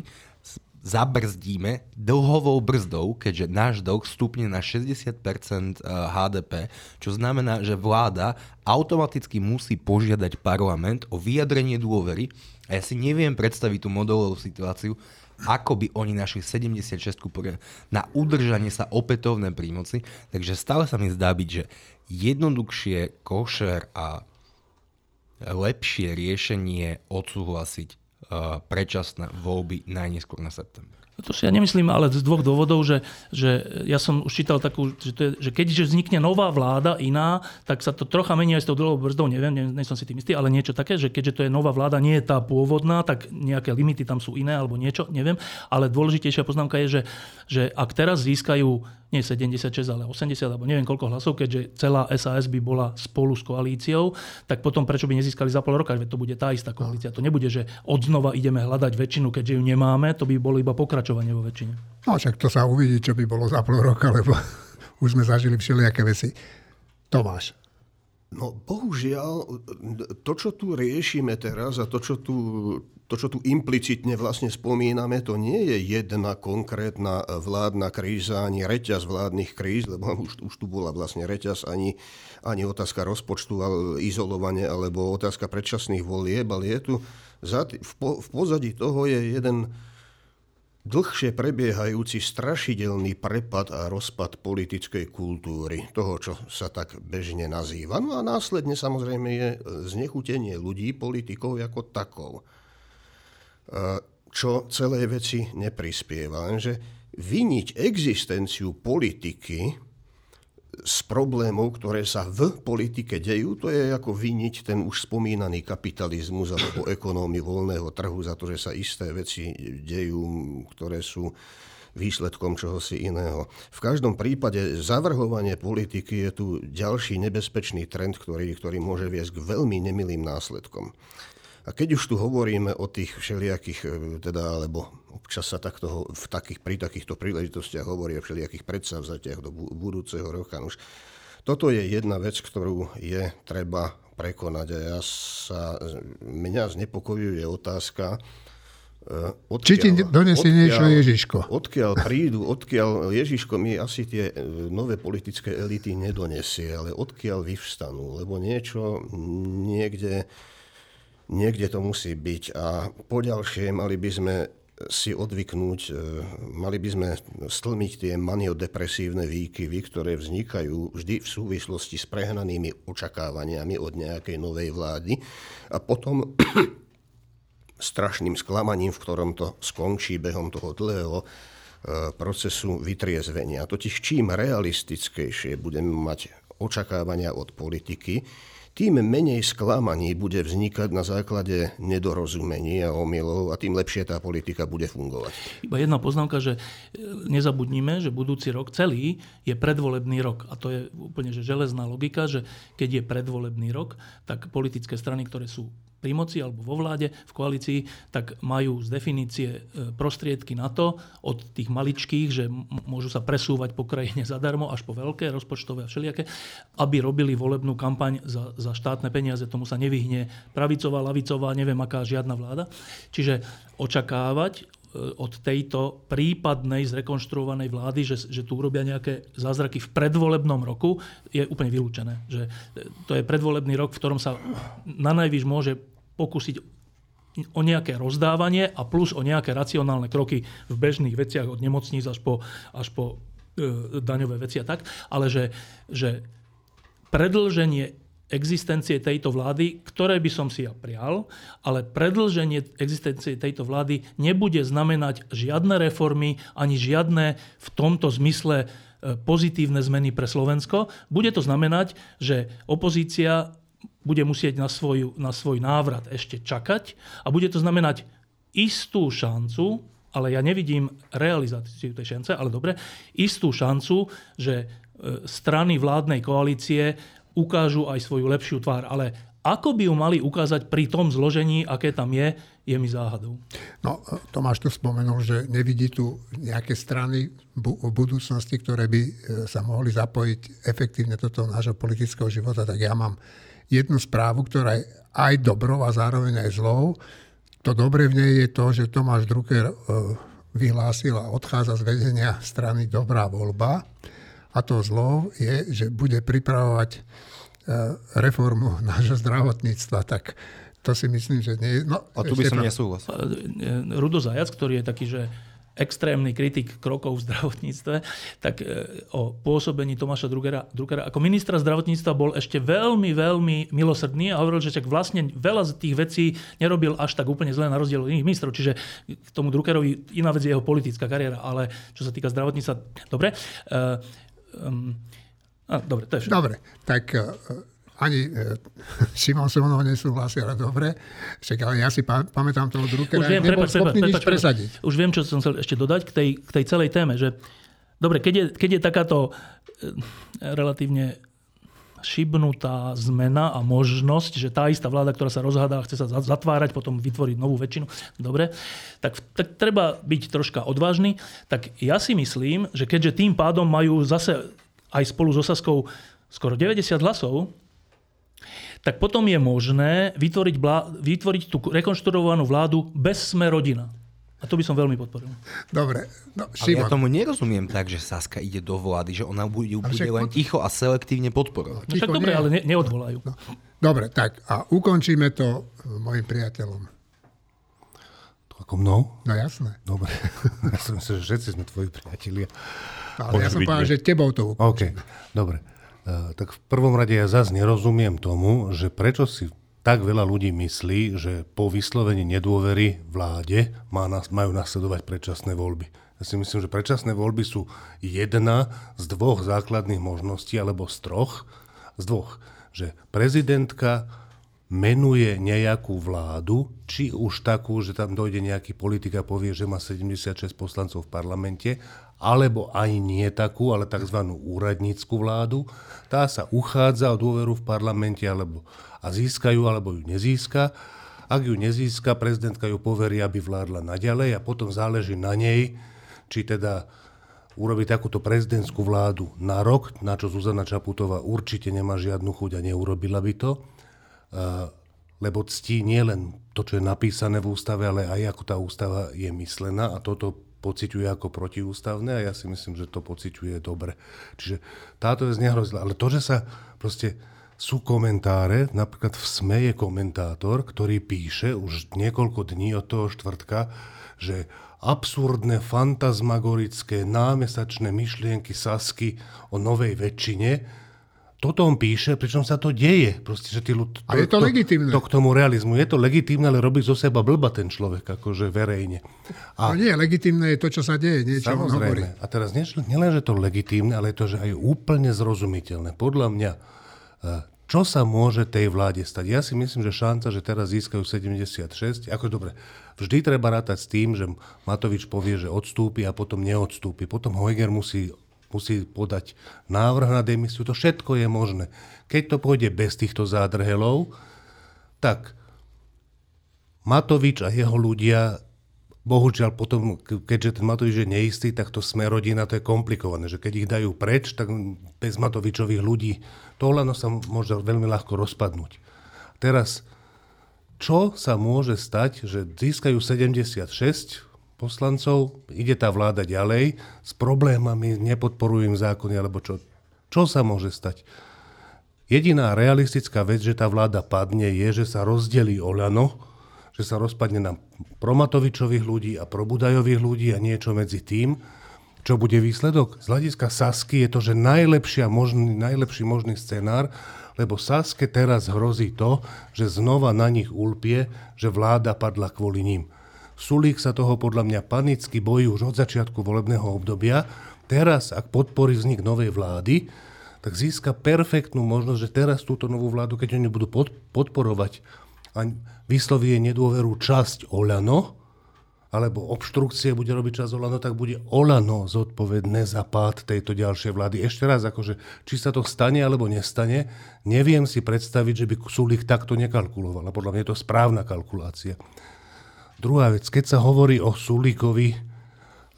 zabrzdíme dlhovou brzdou, keďže náš dlh stupne na 60% HDP, čo znamená, že vláda automaticky musí požiadať parlament o vyjadrenie dôvery. A ja si neviem predstaviť tú modelovú situáciu, ako by oni našli 76 na udržanie sa opätovné prímoci. Takže stále sa mi zdá byť, že jednoduchšie, košer a lepšie riešenie odsúhlasiť uh, predčasné voľby najneskôr na september. To si ja nemyslím, ale z dvoch dôvodov, že, že ja som už čítal takú, že, to je, že keďže vznikne nová vláda iná, tak sa to trocha mení aj s tou dlhou brzdou, neviem, nie, nie som si tým istý, ale niečo také, že keďže to je nová vláda, nie je tá pôvodná, tak nejaké limity tam sú iné alebo niečo, neviem. Ale dôležitejšia poznámka je, že, že ak teraz získajú nie 76, ale 80, alebo neviem koľko hlasov, keďže celá SAS by bola spolu s koalíciou, tak potom prečo by nezískali za pol roka, veď to bude tá istá koalícia. To nebude, že odznova ideme hľadať väčšinu, keďže ju nemáme, to by bolo iba pokračovanie vo väčšine. No však to sa uvidí, čo by bolo za pol roka, lebo už sme zažili všelijaké veci. Tomáš. No bohužiaľ, to, čo tu riešime teraz a to, čo tu to, čo tu implicitne vlastne spomíname, to nie je jedna konkrétna vládna kríza, ani reťaz vládnych kríz, lebo už, už tu bola vlastne reťaz, ani, ani otázka rozpočtu, izolovanie, alebo otázka predčasných volieb, ale je tu, v pozadí toho je jeden dlhšie prebiehajúci strašidelný prepad a rozpad politickej kultúry, toho, čo sa tak bežne nazýva. No a následne samozrejme je znechutenie ľudí, politikov ako takov čo celej veci neprispieva. Lenže vyniť existenciu politiky z problémov, ktoré sa v politike dejú, to je ako vyniť ten už spomínaný kapitalizmus alebo ekonómiu voľného trhu za to, že sa isté veci dejú, ktoré sú výsledkom čohosi iného. V každom prípade zavrhovanie politiky je tu ďalší nebezpečný trend, ktorý, ktorý môže viesť k veľmi nemilým následkom. A keď už tu hovoríme o tých všelijakých, e, teda, alebo občas sa takto v takých, pri takýchto príležitostiach hovorí o všelijakých predsavzatiach do budúceho roka. Už toto je jedna vec, ktorú je treba prekonať. A ja sa, mňa znepokojuje otázka, Odkiaľ, Či ti donesie niečo Ježiško? Odkiaľ prídu, odkiaľ Ježiško mi asi tie e, nové politické elity nedonesie, ale odkiaľ vyvstanú, lebo niečo niekde, niekde to musí byť. A poďalšie mali by sme si odvyknúť, e, mali by sme stlmiť tie maniodepresívne výkyvy, ktoré vznikajú vždy v súvislosti s prehnanými očakávaniami od nejakej novej vlády a potom strašným sklamaním, v ktorom to skončí behom toho dlhého e, procesu vytriezvenia. Totiž čím realistickejšie budeme mať očakávania od politiky, tým menej sklamaní bude vznikať na základe nedorozumení a omylov a tým lepšie tá politika bude fungovať. Iba jedna poznámka, že e, nezabudnime, že budúci rok celý je predvolebný rok. A to je úplne že železná logika, že keď je predvolebný rok, tak politické strany, ktoré sú pri moci alebo vo vláde, v koalícii, tak majú z definície e, prostriedky na to, od tých maličkých, že môžu sa presúvať po krajine zadarmo, až po veľké, rozpočtové a všelijaké, aby robili volebnú kampaň za, za štátne peniaze. Tomu sa nevyhne pravicová, lavicová, neviem aká žiadna vláda. Čiže očakávať e, od tejto prípadnej zrekonštruovanej vlády, že, že tu urobia nejaké zázraky v predvolebnom roku, je úplne vylúčené. Že e, to je predvolebný rok, v ktorom sa na najvyš môže pokúsiť o nejaké rozdávanie a plus o nejaké racionálne kroky v bežných veciach od nemocníc až po, až po e, daňové veci a tak, ale že, že predlženie existencie tejto vlády, ktoré by som si ja prial, ale predlženie existencie tejto vlády nebude znamenať žiadne reformy ani žiadne v tomto zmysle e, pozitívne zmeny pre Slovensko. Bude to znamenať, že opozícia bude musieť na, svoj, na svoj návrat ešte čakať a bude to znamenať istú šancu, ale ja nevidím realizáciu tej šance, ale dobre, istú šancu, že e, strany vládnej koalície ukážu aj svoju lepšiu tvár. Ale ako by ju mali ukázať pri tom zložení, aké tam je, je mi záhadou. No, Tomáš tu spomenul, že nevidí tu nejaké strany v budúcnosti, ktoré by e, sa mohli zapojiť efektívne do toho nášho politického života, tak ja mám jednu správu, ktorá je aj dobrou a zároveň aj zlou. To dobre v nej je to, že Tomáš Drucker e, vyhlásil a odchádza z vedenia strany Dobrá voľba. A to zlou je, že bude pripravovať e, reformu nášho zdravotníctva. Tak to si myslím, že nie je... No, a tu by som nesúhlasil. E, Rudo Zajac, ktorý je taký, že extrémny kritik krokov v zdravotníctve, tak e, o pôsobení Tomáša Druckera, Druckera ako ministra zdravotníctva bol ešte veľmi, veľmi milosrdný a hovoril, že čak vlastne veľa z tých vecí nerobil až tak úplne zle na rozdiel od iných ministrov. Čiže k tomu Druckerovi iná vec je jeho politická kariéra, ale čo sa týka zdravotníctva, dobre. Uh, um, a, dobre, to je všetko. Dobre, tak uh, ani e, Šimon so mnou nesúhlasí, ale dobre. Však, ale ja si pa, pamätám toho Druckera, už viem, nebol prepač, schopný prepač, nič presadiť. Už viem, čo som chcel ešte dodať k tej, k tej celej téme, že dobre, keď je, keď je takáto e, relatívne šibnutá zmena a možnosť, že tá istá vláda, ktorá sa rozhádá a chce sa zatvárať, potom vytvoriť novú väčšinu, dobre, tak, tak treba byť troška odvážny. Tak ja si myslím, že keďže tým pádom majú zase aj spolu so Saskou skoro 90 hlasov, tak potom je možné vytvoriť, blá, vytvoriť tú rekonštruovanú vládu bez sme rodina. A to by som veľmi podporil. Dobre. No, Ale ja tomu nerozumiem tak, že Saska ide do vlády, že ona bude, bude len ticho a selektívne podporovať. No však dobre, ale ne, neodvolajú. No. Dobre, tak a ukončíme to mojim priateľom. To ako mnou? No jasné. Dobre. ja som myslel, že všetci sme tvoji priatelia. Ale ja som povedal, že tebou to ukončíme. OK, dobre. Eh, tak v prvom rade ja zase nerozumiem tomu, že prečo si tak veľa ľudí myslí, že po vyslovení nedôvery vláde majú nasledovať predčasné voľby. Ja si myslím, že predčasné voľby sú jedna z dvoch základných možností, alebo z troch, z dvoch. Že prezidentka menuje nejakú vládu, či už takú, že tam dojde nejaký politik a povie, že má 76 poslancov v parlamente, alebo aj nie takú, ale tzv. úradnícku vládu. Tá sa uchádza o dôveru v parlamente alebo, a získajú, alebo ju nezíska. Ak ju nezíska, prezidentka ju poverí, aby vládla naďalej a potom záleží na nej, či teda urobiť takúto prezidentskú vládu na rok, na čo Zuzana Čaputová určite nemá žiadnu chuť a neurobila by to, lebo ctí nie len to, čo je napísané v ústave, ale aj ako tá ústava je myslená a toto pociťuje ako protiústavné a ja si myslím, že to pociťuje dobre. Čiže táto vec nehrozila. Ale to, že sa proste sú komentáre, napríklad v SME je komentátor, ktorý píše už niekoľko dní od toho štvrtka, že absurdné, fantasmagorické, námesačné myšlienky Sasky o novej väčšine, toto on píše, pričom sa to deje. Proste, že tí ľud, to, a je to, to legitimné. To k tomu realizmu. Je to legitimné, ale robí zo seba blba ten človek, akože verejne. A, no nie, legitimné je to, čo sa deje, niečo samozrejme. hovorí. A teraz nie, nielen, že to legitimné, ale je to, že aj úplne zrozumiteľné. Podľa mňa, e, čo sa môže tej vláde stať? Ja si myslím, že šanca, že teraz získajú 76, ako dobre, vždy treba rátať s tým, že Matovič povie, že odstúpi a potom neodstúpi. Potom Hojger musí musí podať návrh na demisiu. To všetko je možné. Keď to pôjde bez týchto zádrhelov, tak Matovič a jeho ľudia, bohužiaľ potom, keďže ten Matovič je neistý, tak to sme rodina, to je komplikované, že keď ich dajú preč, tak bez Matovičových ľudí to Olano sa môže veľmi ľahko rozpadnúť. Teraz, čo sa môže stať, že získajú 76, poslancov, ide tá vláda ďalej s problémami, nepodporujú im zákony, alebo čo. Čo sa môže stať? Jediná realistická vec, že tá vláda padne, je, že sa rozdelí Oľano, že sa rozpadne na promatovičových ľudí a probudajových ľudí a niečo medzi tým. Čo bude výsledok? Z hľadiska Sasky je to, že najlepšia možný, najlepší možný scenár, lebo Saske teraz hrozí to, že znova na nich ulpie, že vláda padla kvôli ním. Sulík sa toho podľa mňa panicky bojí už od začiatku volebného obdobia. Teraz, ak podporí vznik novej vlády, tak získa perfektnú možnosť, že teraz túto novú vládu, keď oni budú pod, podporovať a vysloví nedôveru časť Olano, alebo obštrukcie bude robiť čas Olano, tak bude Olano zodpovedné za pád tejto ďalšej vlády. Ešte raz, akože, či sa to stane alebo nestane, neviem si predstaviť, že by Sulík takto nekalkuloval. A podľa mňa je to správna kalkulácia. Druhá vec, keď sa hovorí o Sulíkovi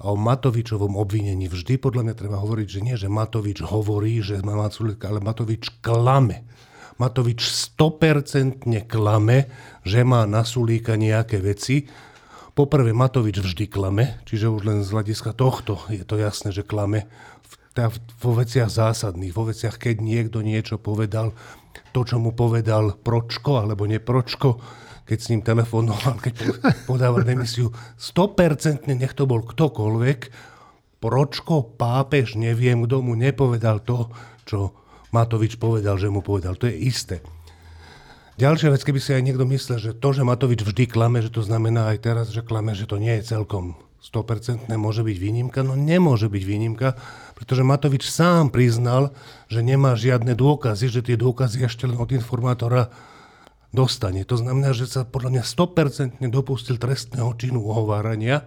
a o Matovičovom obvinení, vždy podľa mňa treba hovoriť, že nie, že Matovič hovorí, že má Sulíka, ale Matovič klame. Matovič 100% klame, že má na Sulíka nejaké veci. Poprvé, Matovič vždy klame, čiže už len z hľadiska tohto je to jasné, že klame vo veciach zásadných, vo veciach, keď niekto niečo povedal, to, čo mu povedal Pročko alebo nepročko, keď s ním telefonoval, keď podával demisiu. 100% nech to bol ktokoľvek, Pročko, pápež, neviem, kto mu nepovedal to, čo Matovič povedal, že mu povedal. To je isté. Ďalšia vec, keby si aj niekto myslel, že to, že Matovič vždy klame, že to znamená aj teraz, že klame, že to nie je celkom 100% môže byť výnimka, no nemôže byť výnimka, pretože Matovič sám priznal, že nemá žiadne dôkazy, že tie dôkazy ešte len od informátora dostane. To znamená, že sa podľa mňa 100% dopustil trestného činu ohovárania.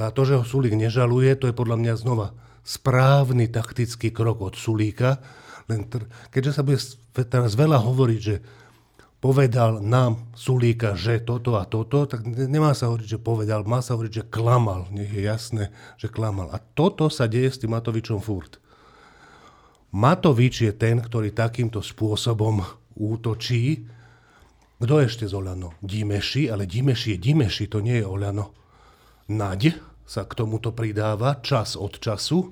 A to, že ho Sulík nežaluje, to je podľa mňa znova správny taktický krok od Sulíka. Len tr- keďže sa bude teraz veľa hovoriť, že povedal nám Sulíka, že toto a toto, tak nemá sa hovoriť, že povedal, má sa hovoriť, že klamal. Nech je jasné, že klamal. A toto sa deje s tým Matovičom furt. Matovič je ten, ktorý takýmto spôsobom útočí kto ešte z Olano? Dimeši, ale Dimeši je Dimeši, to nie je Olano. Naď sa k tomuto pridáva čas od času.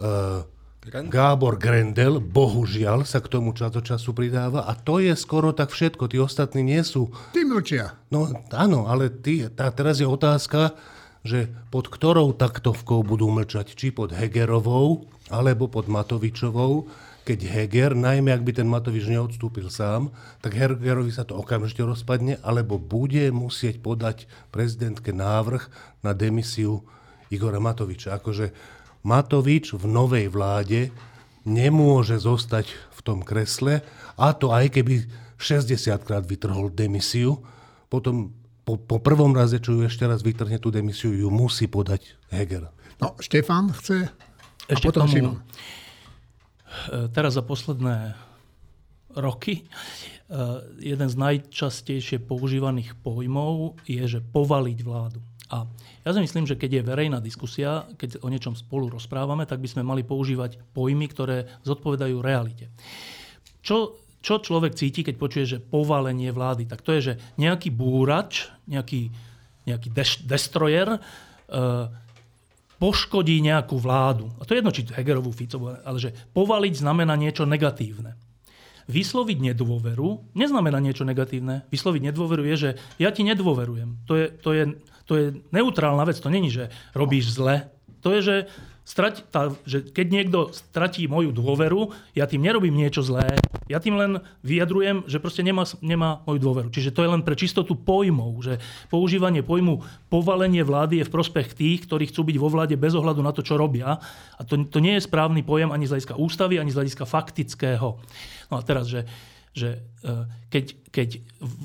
Uh, Gábor Grendel, bohužiaľ, sa k tomu čas od času pridáva a to je skoro tak všetko. Tí ostatní nie sú... Tí mlčia. No áno, ale tí, tá, teraz je otázka, že pod ktorou taktovkou budú mlčať. Či pod Hegerovou, alebo pod Matovičovou keď Heger, najmä ak by ten Matovič neodstúpil sám, tak Hegerovi sa to okamžite rozpadne, alebo bude musieť podať prezidentke návrh na demisiu Igora Matoviča. Akože Matovič v novej vláde nemôže zostať v tom kresle, a to aj keby 60 krát vytrhol demisiu, potom po, po prvom raze, čo ju ešte raz vytrhne tú demisiu, ju musí podať Heger. No, Štefan chce Ešte a potom tomu, Šimon. E, teraz za posledné roky e, jeden z najčastejšie používaných pojmov je, že povaliť vládu. A ja si myslím, že keď je verejná diskusia, keď o niečom spolu rozprávame, tak by sme mali používať pojmy, ktoré zodpovedajú realite. Čo, čo človek cíti, keď počuje, že povalenie vlády? Tak to je, že nejaký búrač, nejaký, nejaký deš, destroyer, e, poškodí nejakú vládu. A to je jedno, či Hegerovú, Ficovú, ale že povaliť znamená niečo negatívne. Vysloviť nedôveru neznamená niečo negatívne. Vysloviť nedôveru je, že ja ti nedôverujem. To je, to je, to je neutrálna vec. To není, že robíš zle. To je, že strať, tá, že keď niekto stratí moju dôveru, ja tým nerobím niečo zlé, ja tým len vyjadrujem, že proste nemá, nemá moju dôveru. Čiže to je len pre čistotu pojmov, že používanie pojmu povalenie vlády je v prospech tých, ktorí chcú byť vo vláde bez ohľadu na to, čo robia. A to, to nie je správny pojem ani z hľadiska ústavy, ani z hľadiska faktického. No a teraz, že, že e, keď, keď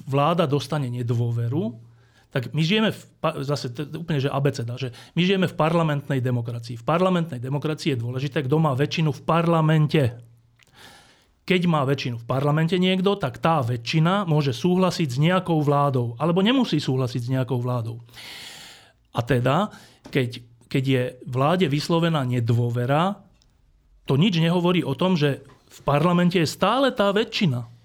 vláda dostane nedôveru, tak my žijeme, v, zase to úplne, že abeceda, že my žijeme v parlamentnej demokracii. V parlamentnej demokracii je dôležité, kto má väčšinu v parlamente. Keď má väčšinu v parlamente niekto, tak tá väčšina môže súhlasiť s nejakou vládou, alebo nemusí súhlasiť s nejakou vládou. A teda, keď, keď je vláde vyslovená nedôvera, to nič nehovorí o tom, že v parlamente je stále tá väčšina.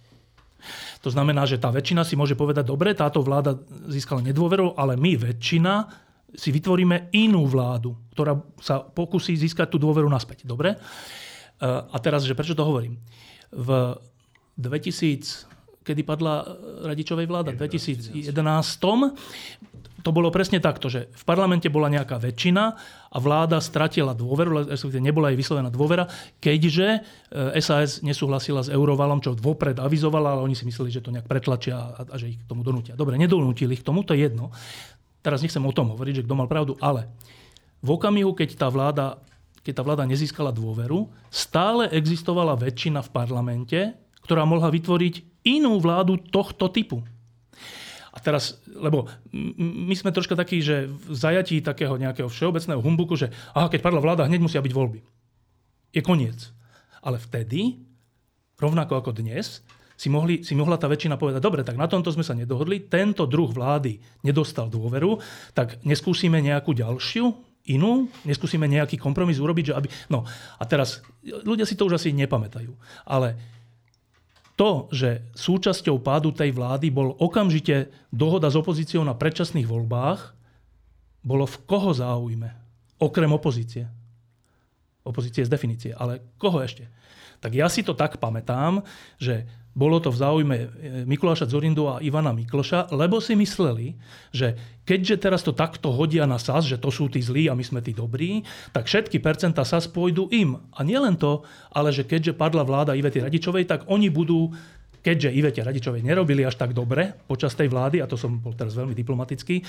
To znamená, že tá väčšina si môže povedať, dobre, táto vláda získala nedôveru, ale my väčšina si vytvoríme inú vládu, ktorá sa pokusí získať tú dôveru naspäť. Dobre? E, a teraz, že prečo to hovorím? V 2000, kedy padla Radičovej vláda? V 2011 to bolo presne takto, že v parlamente bola nejaká väčšina a vláda stratila dôveru, respektíve nebola jej vyslovená dôvera, keďže SAS e, nesúhlasila s eurovalom, čo vopred avizovala, ale oni si mysleli, že to nejak pretlačia a, a že ich k tomu donútia. Dobre, nedonútili ich k tomu, to je jedno. Teraz nechcem o tom hovoriť, že kto mal pravdu, ale v okamihu, keď tá vláda, keď tá vláda nezískala dôveru, stále existovala väčšina v parlamente, ktorá mohla vytvoriť inú vládu tohto typu. A teraz, lebo my sme troška takí, že v zajatí takého nejakého všeobecného humbuku, že aha, keď padla vláda, hneď musia byť voľby. Je koniec. Ale vtedy, rovnako ako dnes, si, mohli, si mohla tá väčšina povedať, dobre, tak na tomto sme sa nedohodli, tento druh vlády nedostal dôveru, tak neskúsime nejakú ďalšiu, inú, neskúsime nejaký kompromis urobiť, že aby... No a teraz, ľudia si to už asi nepamätajú, ale to, že súčasťou pádu tej vlády bol okamžite dohoda s opozíciou na predčasných voľbách, bolo v koho záujme? Okrem opozície. Opozície z definície, ale koho ešte? Tak ja si to tak pamätám, že bolo to v záujme e, Mikuláša Zorindu a Ivana Mikloša, lebo si mysleli, že keďže teraz to takto hodia na SAS, že to sú tí zlí a my sme tí dobrí, tak všetky percentá SAS pôjdu im. A nielen to, ale že keďže padla vláda Ivety Radičovej, tak oni budú keďže Ivete Radičovej nerobili až tak dobre počas tej vlády, a to som bol teraz veľmi diplomatický, e,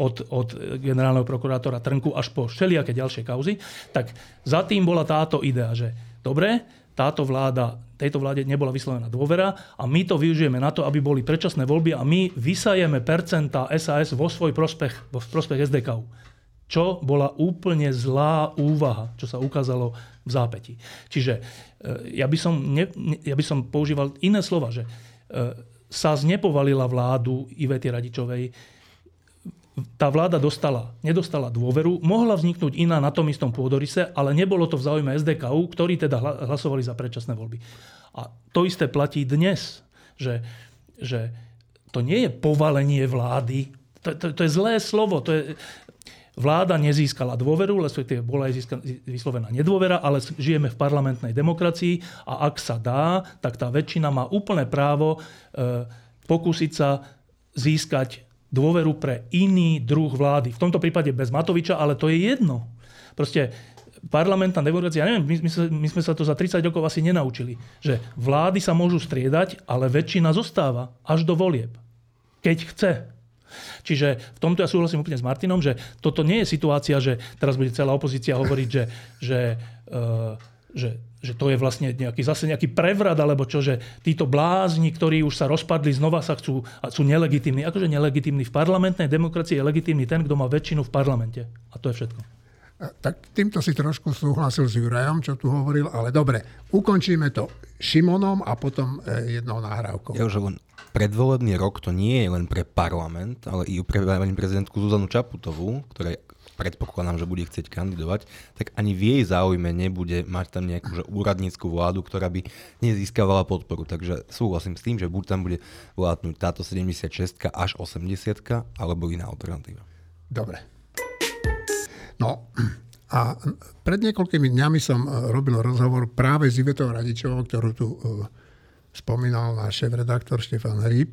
od, od generálneho prokurátora Trnku až po všelijaké ďalšie kauzy, tak za tým bola táto idea, že dobre, táto vláda, tejto vláde nebola vyslovená dôvera a my to využijeme na to, aby boli predčasné voľby a my vysajeme percentá SAS vo svoj prospech, vo prospech SDK. Čo bola úplne zlá úvaha, čo sa ukázalo v zápäti. Čiže e, ja by som, ne, ja by som používal iné slova, že e, SAS nepovalila vládu Ivety Radičovej, tá vláda dostala, nedostala dôveru, mohla vzniknúť iná na tom istom pôdorise, ale nebolo to v záujme SDKU, ktorí teda hlasovali za predčasné voľby. A to isté platí dnes, že, že to nie je povalenie vlády, to, to, to je zlé slovo, to je, Vláda nezískala dôveru, respektíve bola aj vyslovená nedôvera, ale žijeme v parlamentnej demokracii a ak sa dá, tak tá väčšina má úplné právo e, pokúsiť sa získať dôveru pre iný druh vlády. V tomto prípade bez Matoviča, ale to je jedno. Proste parlamentná demokracia, ja neviem, my, my, my sme sa to za 30 rokov asi nenaučili, že vlády sa môžu striedať, ale väčšina zostáva až do volieb. Keď chce. Čiže v tomto ja súhlasím úplne s Martinom, že toto nie je situácia, že teraz bude celá opozícia hovoriť, že, že, uh, že že to je vlastne nejaký, zase nejaký prevrat, alebo čo, že títo blázni, ktorí už sa rozpadli, znova sa chcú a sú nelegitímni. Akože nelegitímni v parlamentnej demokracii je legitímny ten, kto má väčšinu v parlamente. A to je všetko. Tak týmto si trošku súhlasil s Jurajom, čo tu hovoril, ale dobre, ukončíme to Šimonom a potom e, jednou nahrávkou. Ja už len predvolebný rok to nie je len pre parlament, ale i pre prezidentku Zuzanu Čaputovú, ktorá predpokladám, že bude chcieť kandidovať, tak ani v jej záujme nebude mať tam nejakú že úradníckú vládu, ktorá by nezískavala podporu. Takže súhlasím s tým, že buď tam bude vládnuť táto 76 až 80 alebo iná alternatíva. Dobre. No a pred niekoľkými dňami som e, robil rozhovor práve s Ivetou Radičovou, ktorú tu uh, spomínal náš šéf-redaktor Štefan Hríb.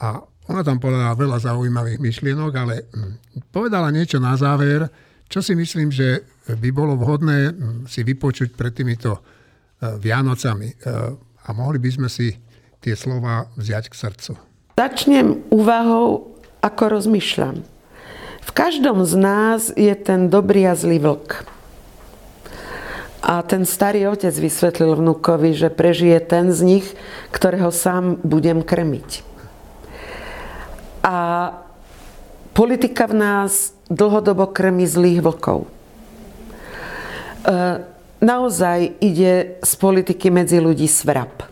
A ona tam povedala veľa zaujímavých myšlienok, ale hm, povedala niečo na záver, čo si myslím, že by bolo vhodné hm, si vypočuť pred týmito eh, Vianocami. Eh, a mohli by sme si tie slova vziať k srdcu. Začnem úvahou, ako rozmýšľam. V každom z nás je ten dobrý a zlý vlk. A ten starý otec vysvetlil vnúkovi, že prežije ten z nich, ktorého sám budem krmiť. A politika v nás dlhodobo krmi zlých vlkov. E, naozaj ide z politiky medzi ľudí svrap.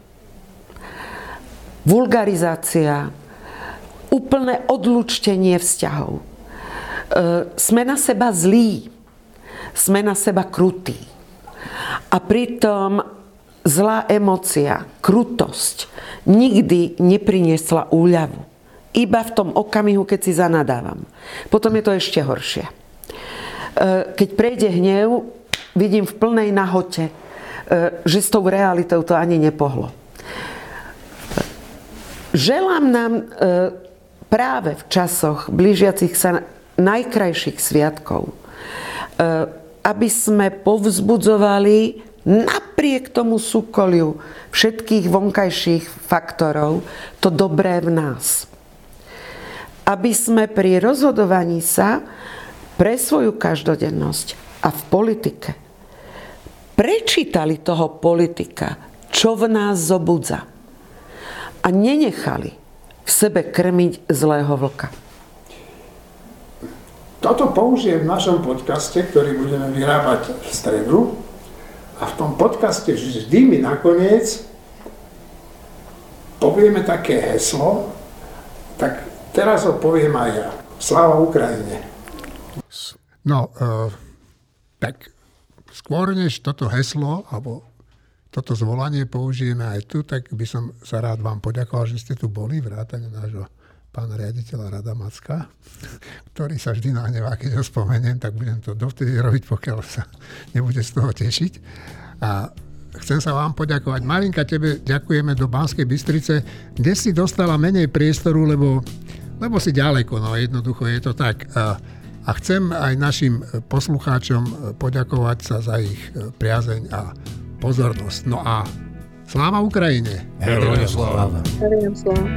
Vulgarizácia, úplné odlučtenie vzťahov. E, sme na seba zlí, sme na seba krutí. A pritom zlá emocia, krutosť nikdy nepriniesla úľavu iba v tom okamihu, keď si zanadávam. Potom je to ešte horšie. E, keď prejde hnev, vidím v plnej nahote, e, že s tou realitou to ani nepohlo. Želám nám e, práve v časoch blížiacich sa najkrajších sviatkov, aby sme povzbudzovali napriek tomu súkoliu všetkých vonkajších faktorov to dobré v nás aby sme pri rozhodovaní sa pre svoju každodennosť a v politike prečítali toho politika, čo v nás zobudza a nenechali v sebe krmiť zlého vlka. Toto použijem v našom podcaste, ktorý budeme vyrábať v stredu. A v tom podcaste vždy mi nakoniec povieme také heslo, tak Teraz ho poviem aj ja. Sláva Ukrajine. No, uh, tak skôr než toto heslo, alebo toto zvolanie použijeme aj tu, tak by som sa rád vám poďakoval, že ste tu boli, vrátane nášho pána riaditeľa Rada Macka, ktorý sa vždy nahnevá, keď ho spomeniem, tak budem to dovtedy robiť, pokiaľ sa nebude z toho tešiť. A chcem sa vám poďakovať. Malinka, tebe ďakujeme do Banskej Bystrice, kde si dostala menej priestoru, lebo lebo si ďaleko, no jednoducho je to tak. A chcem aj našim poslucháčom poďakovať sa za ich priazeň a pozornosť. No a sláva Ukrajine! Heroja sláva! Heroja sláva!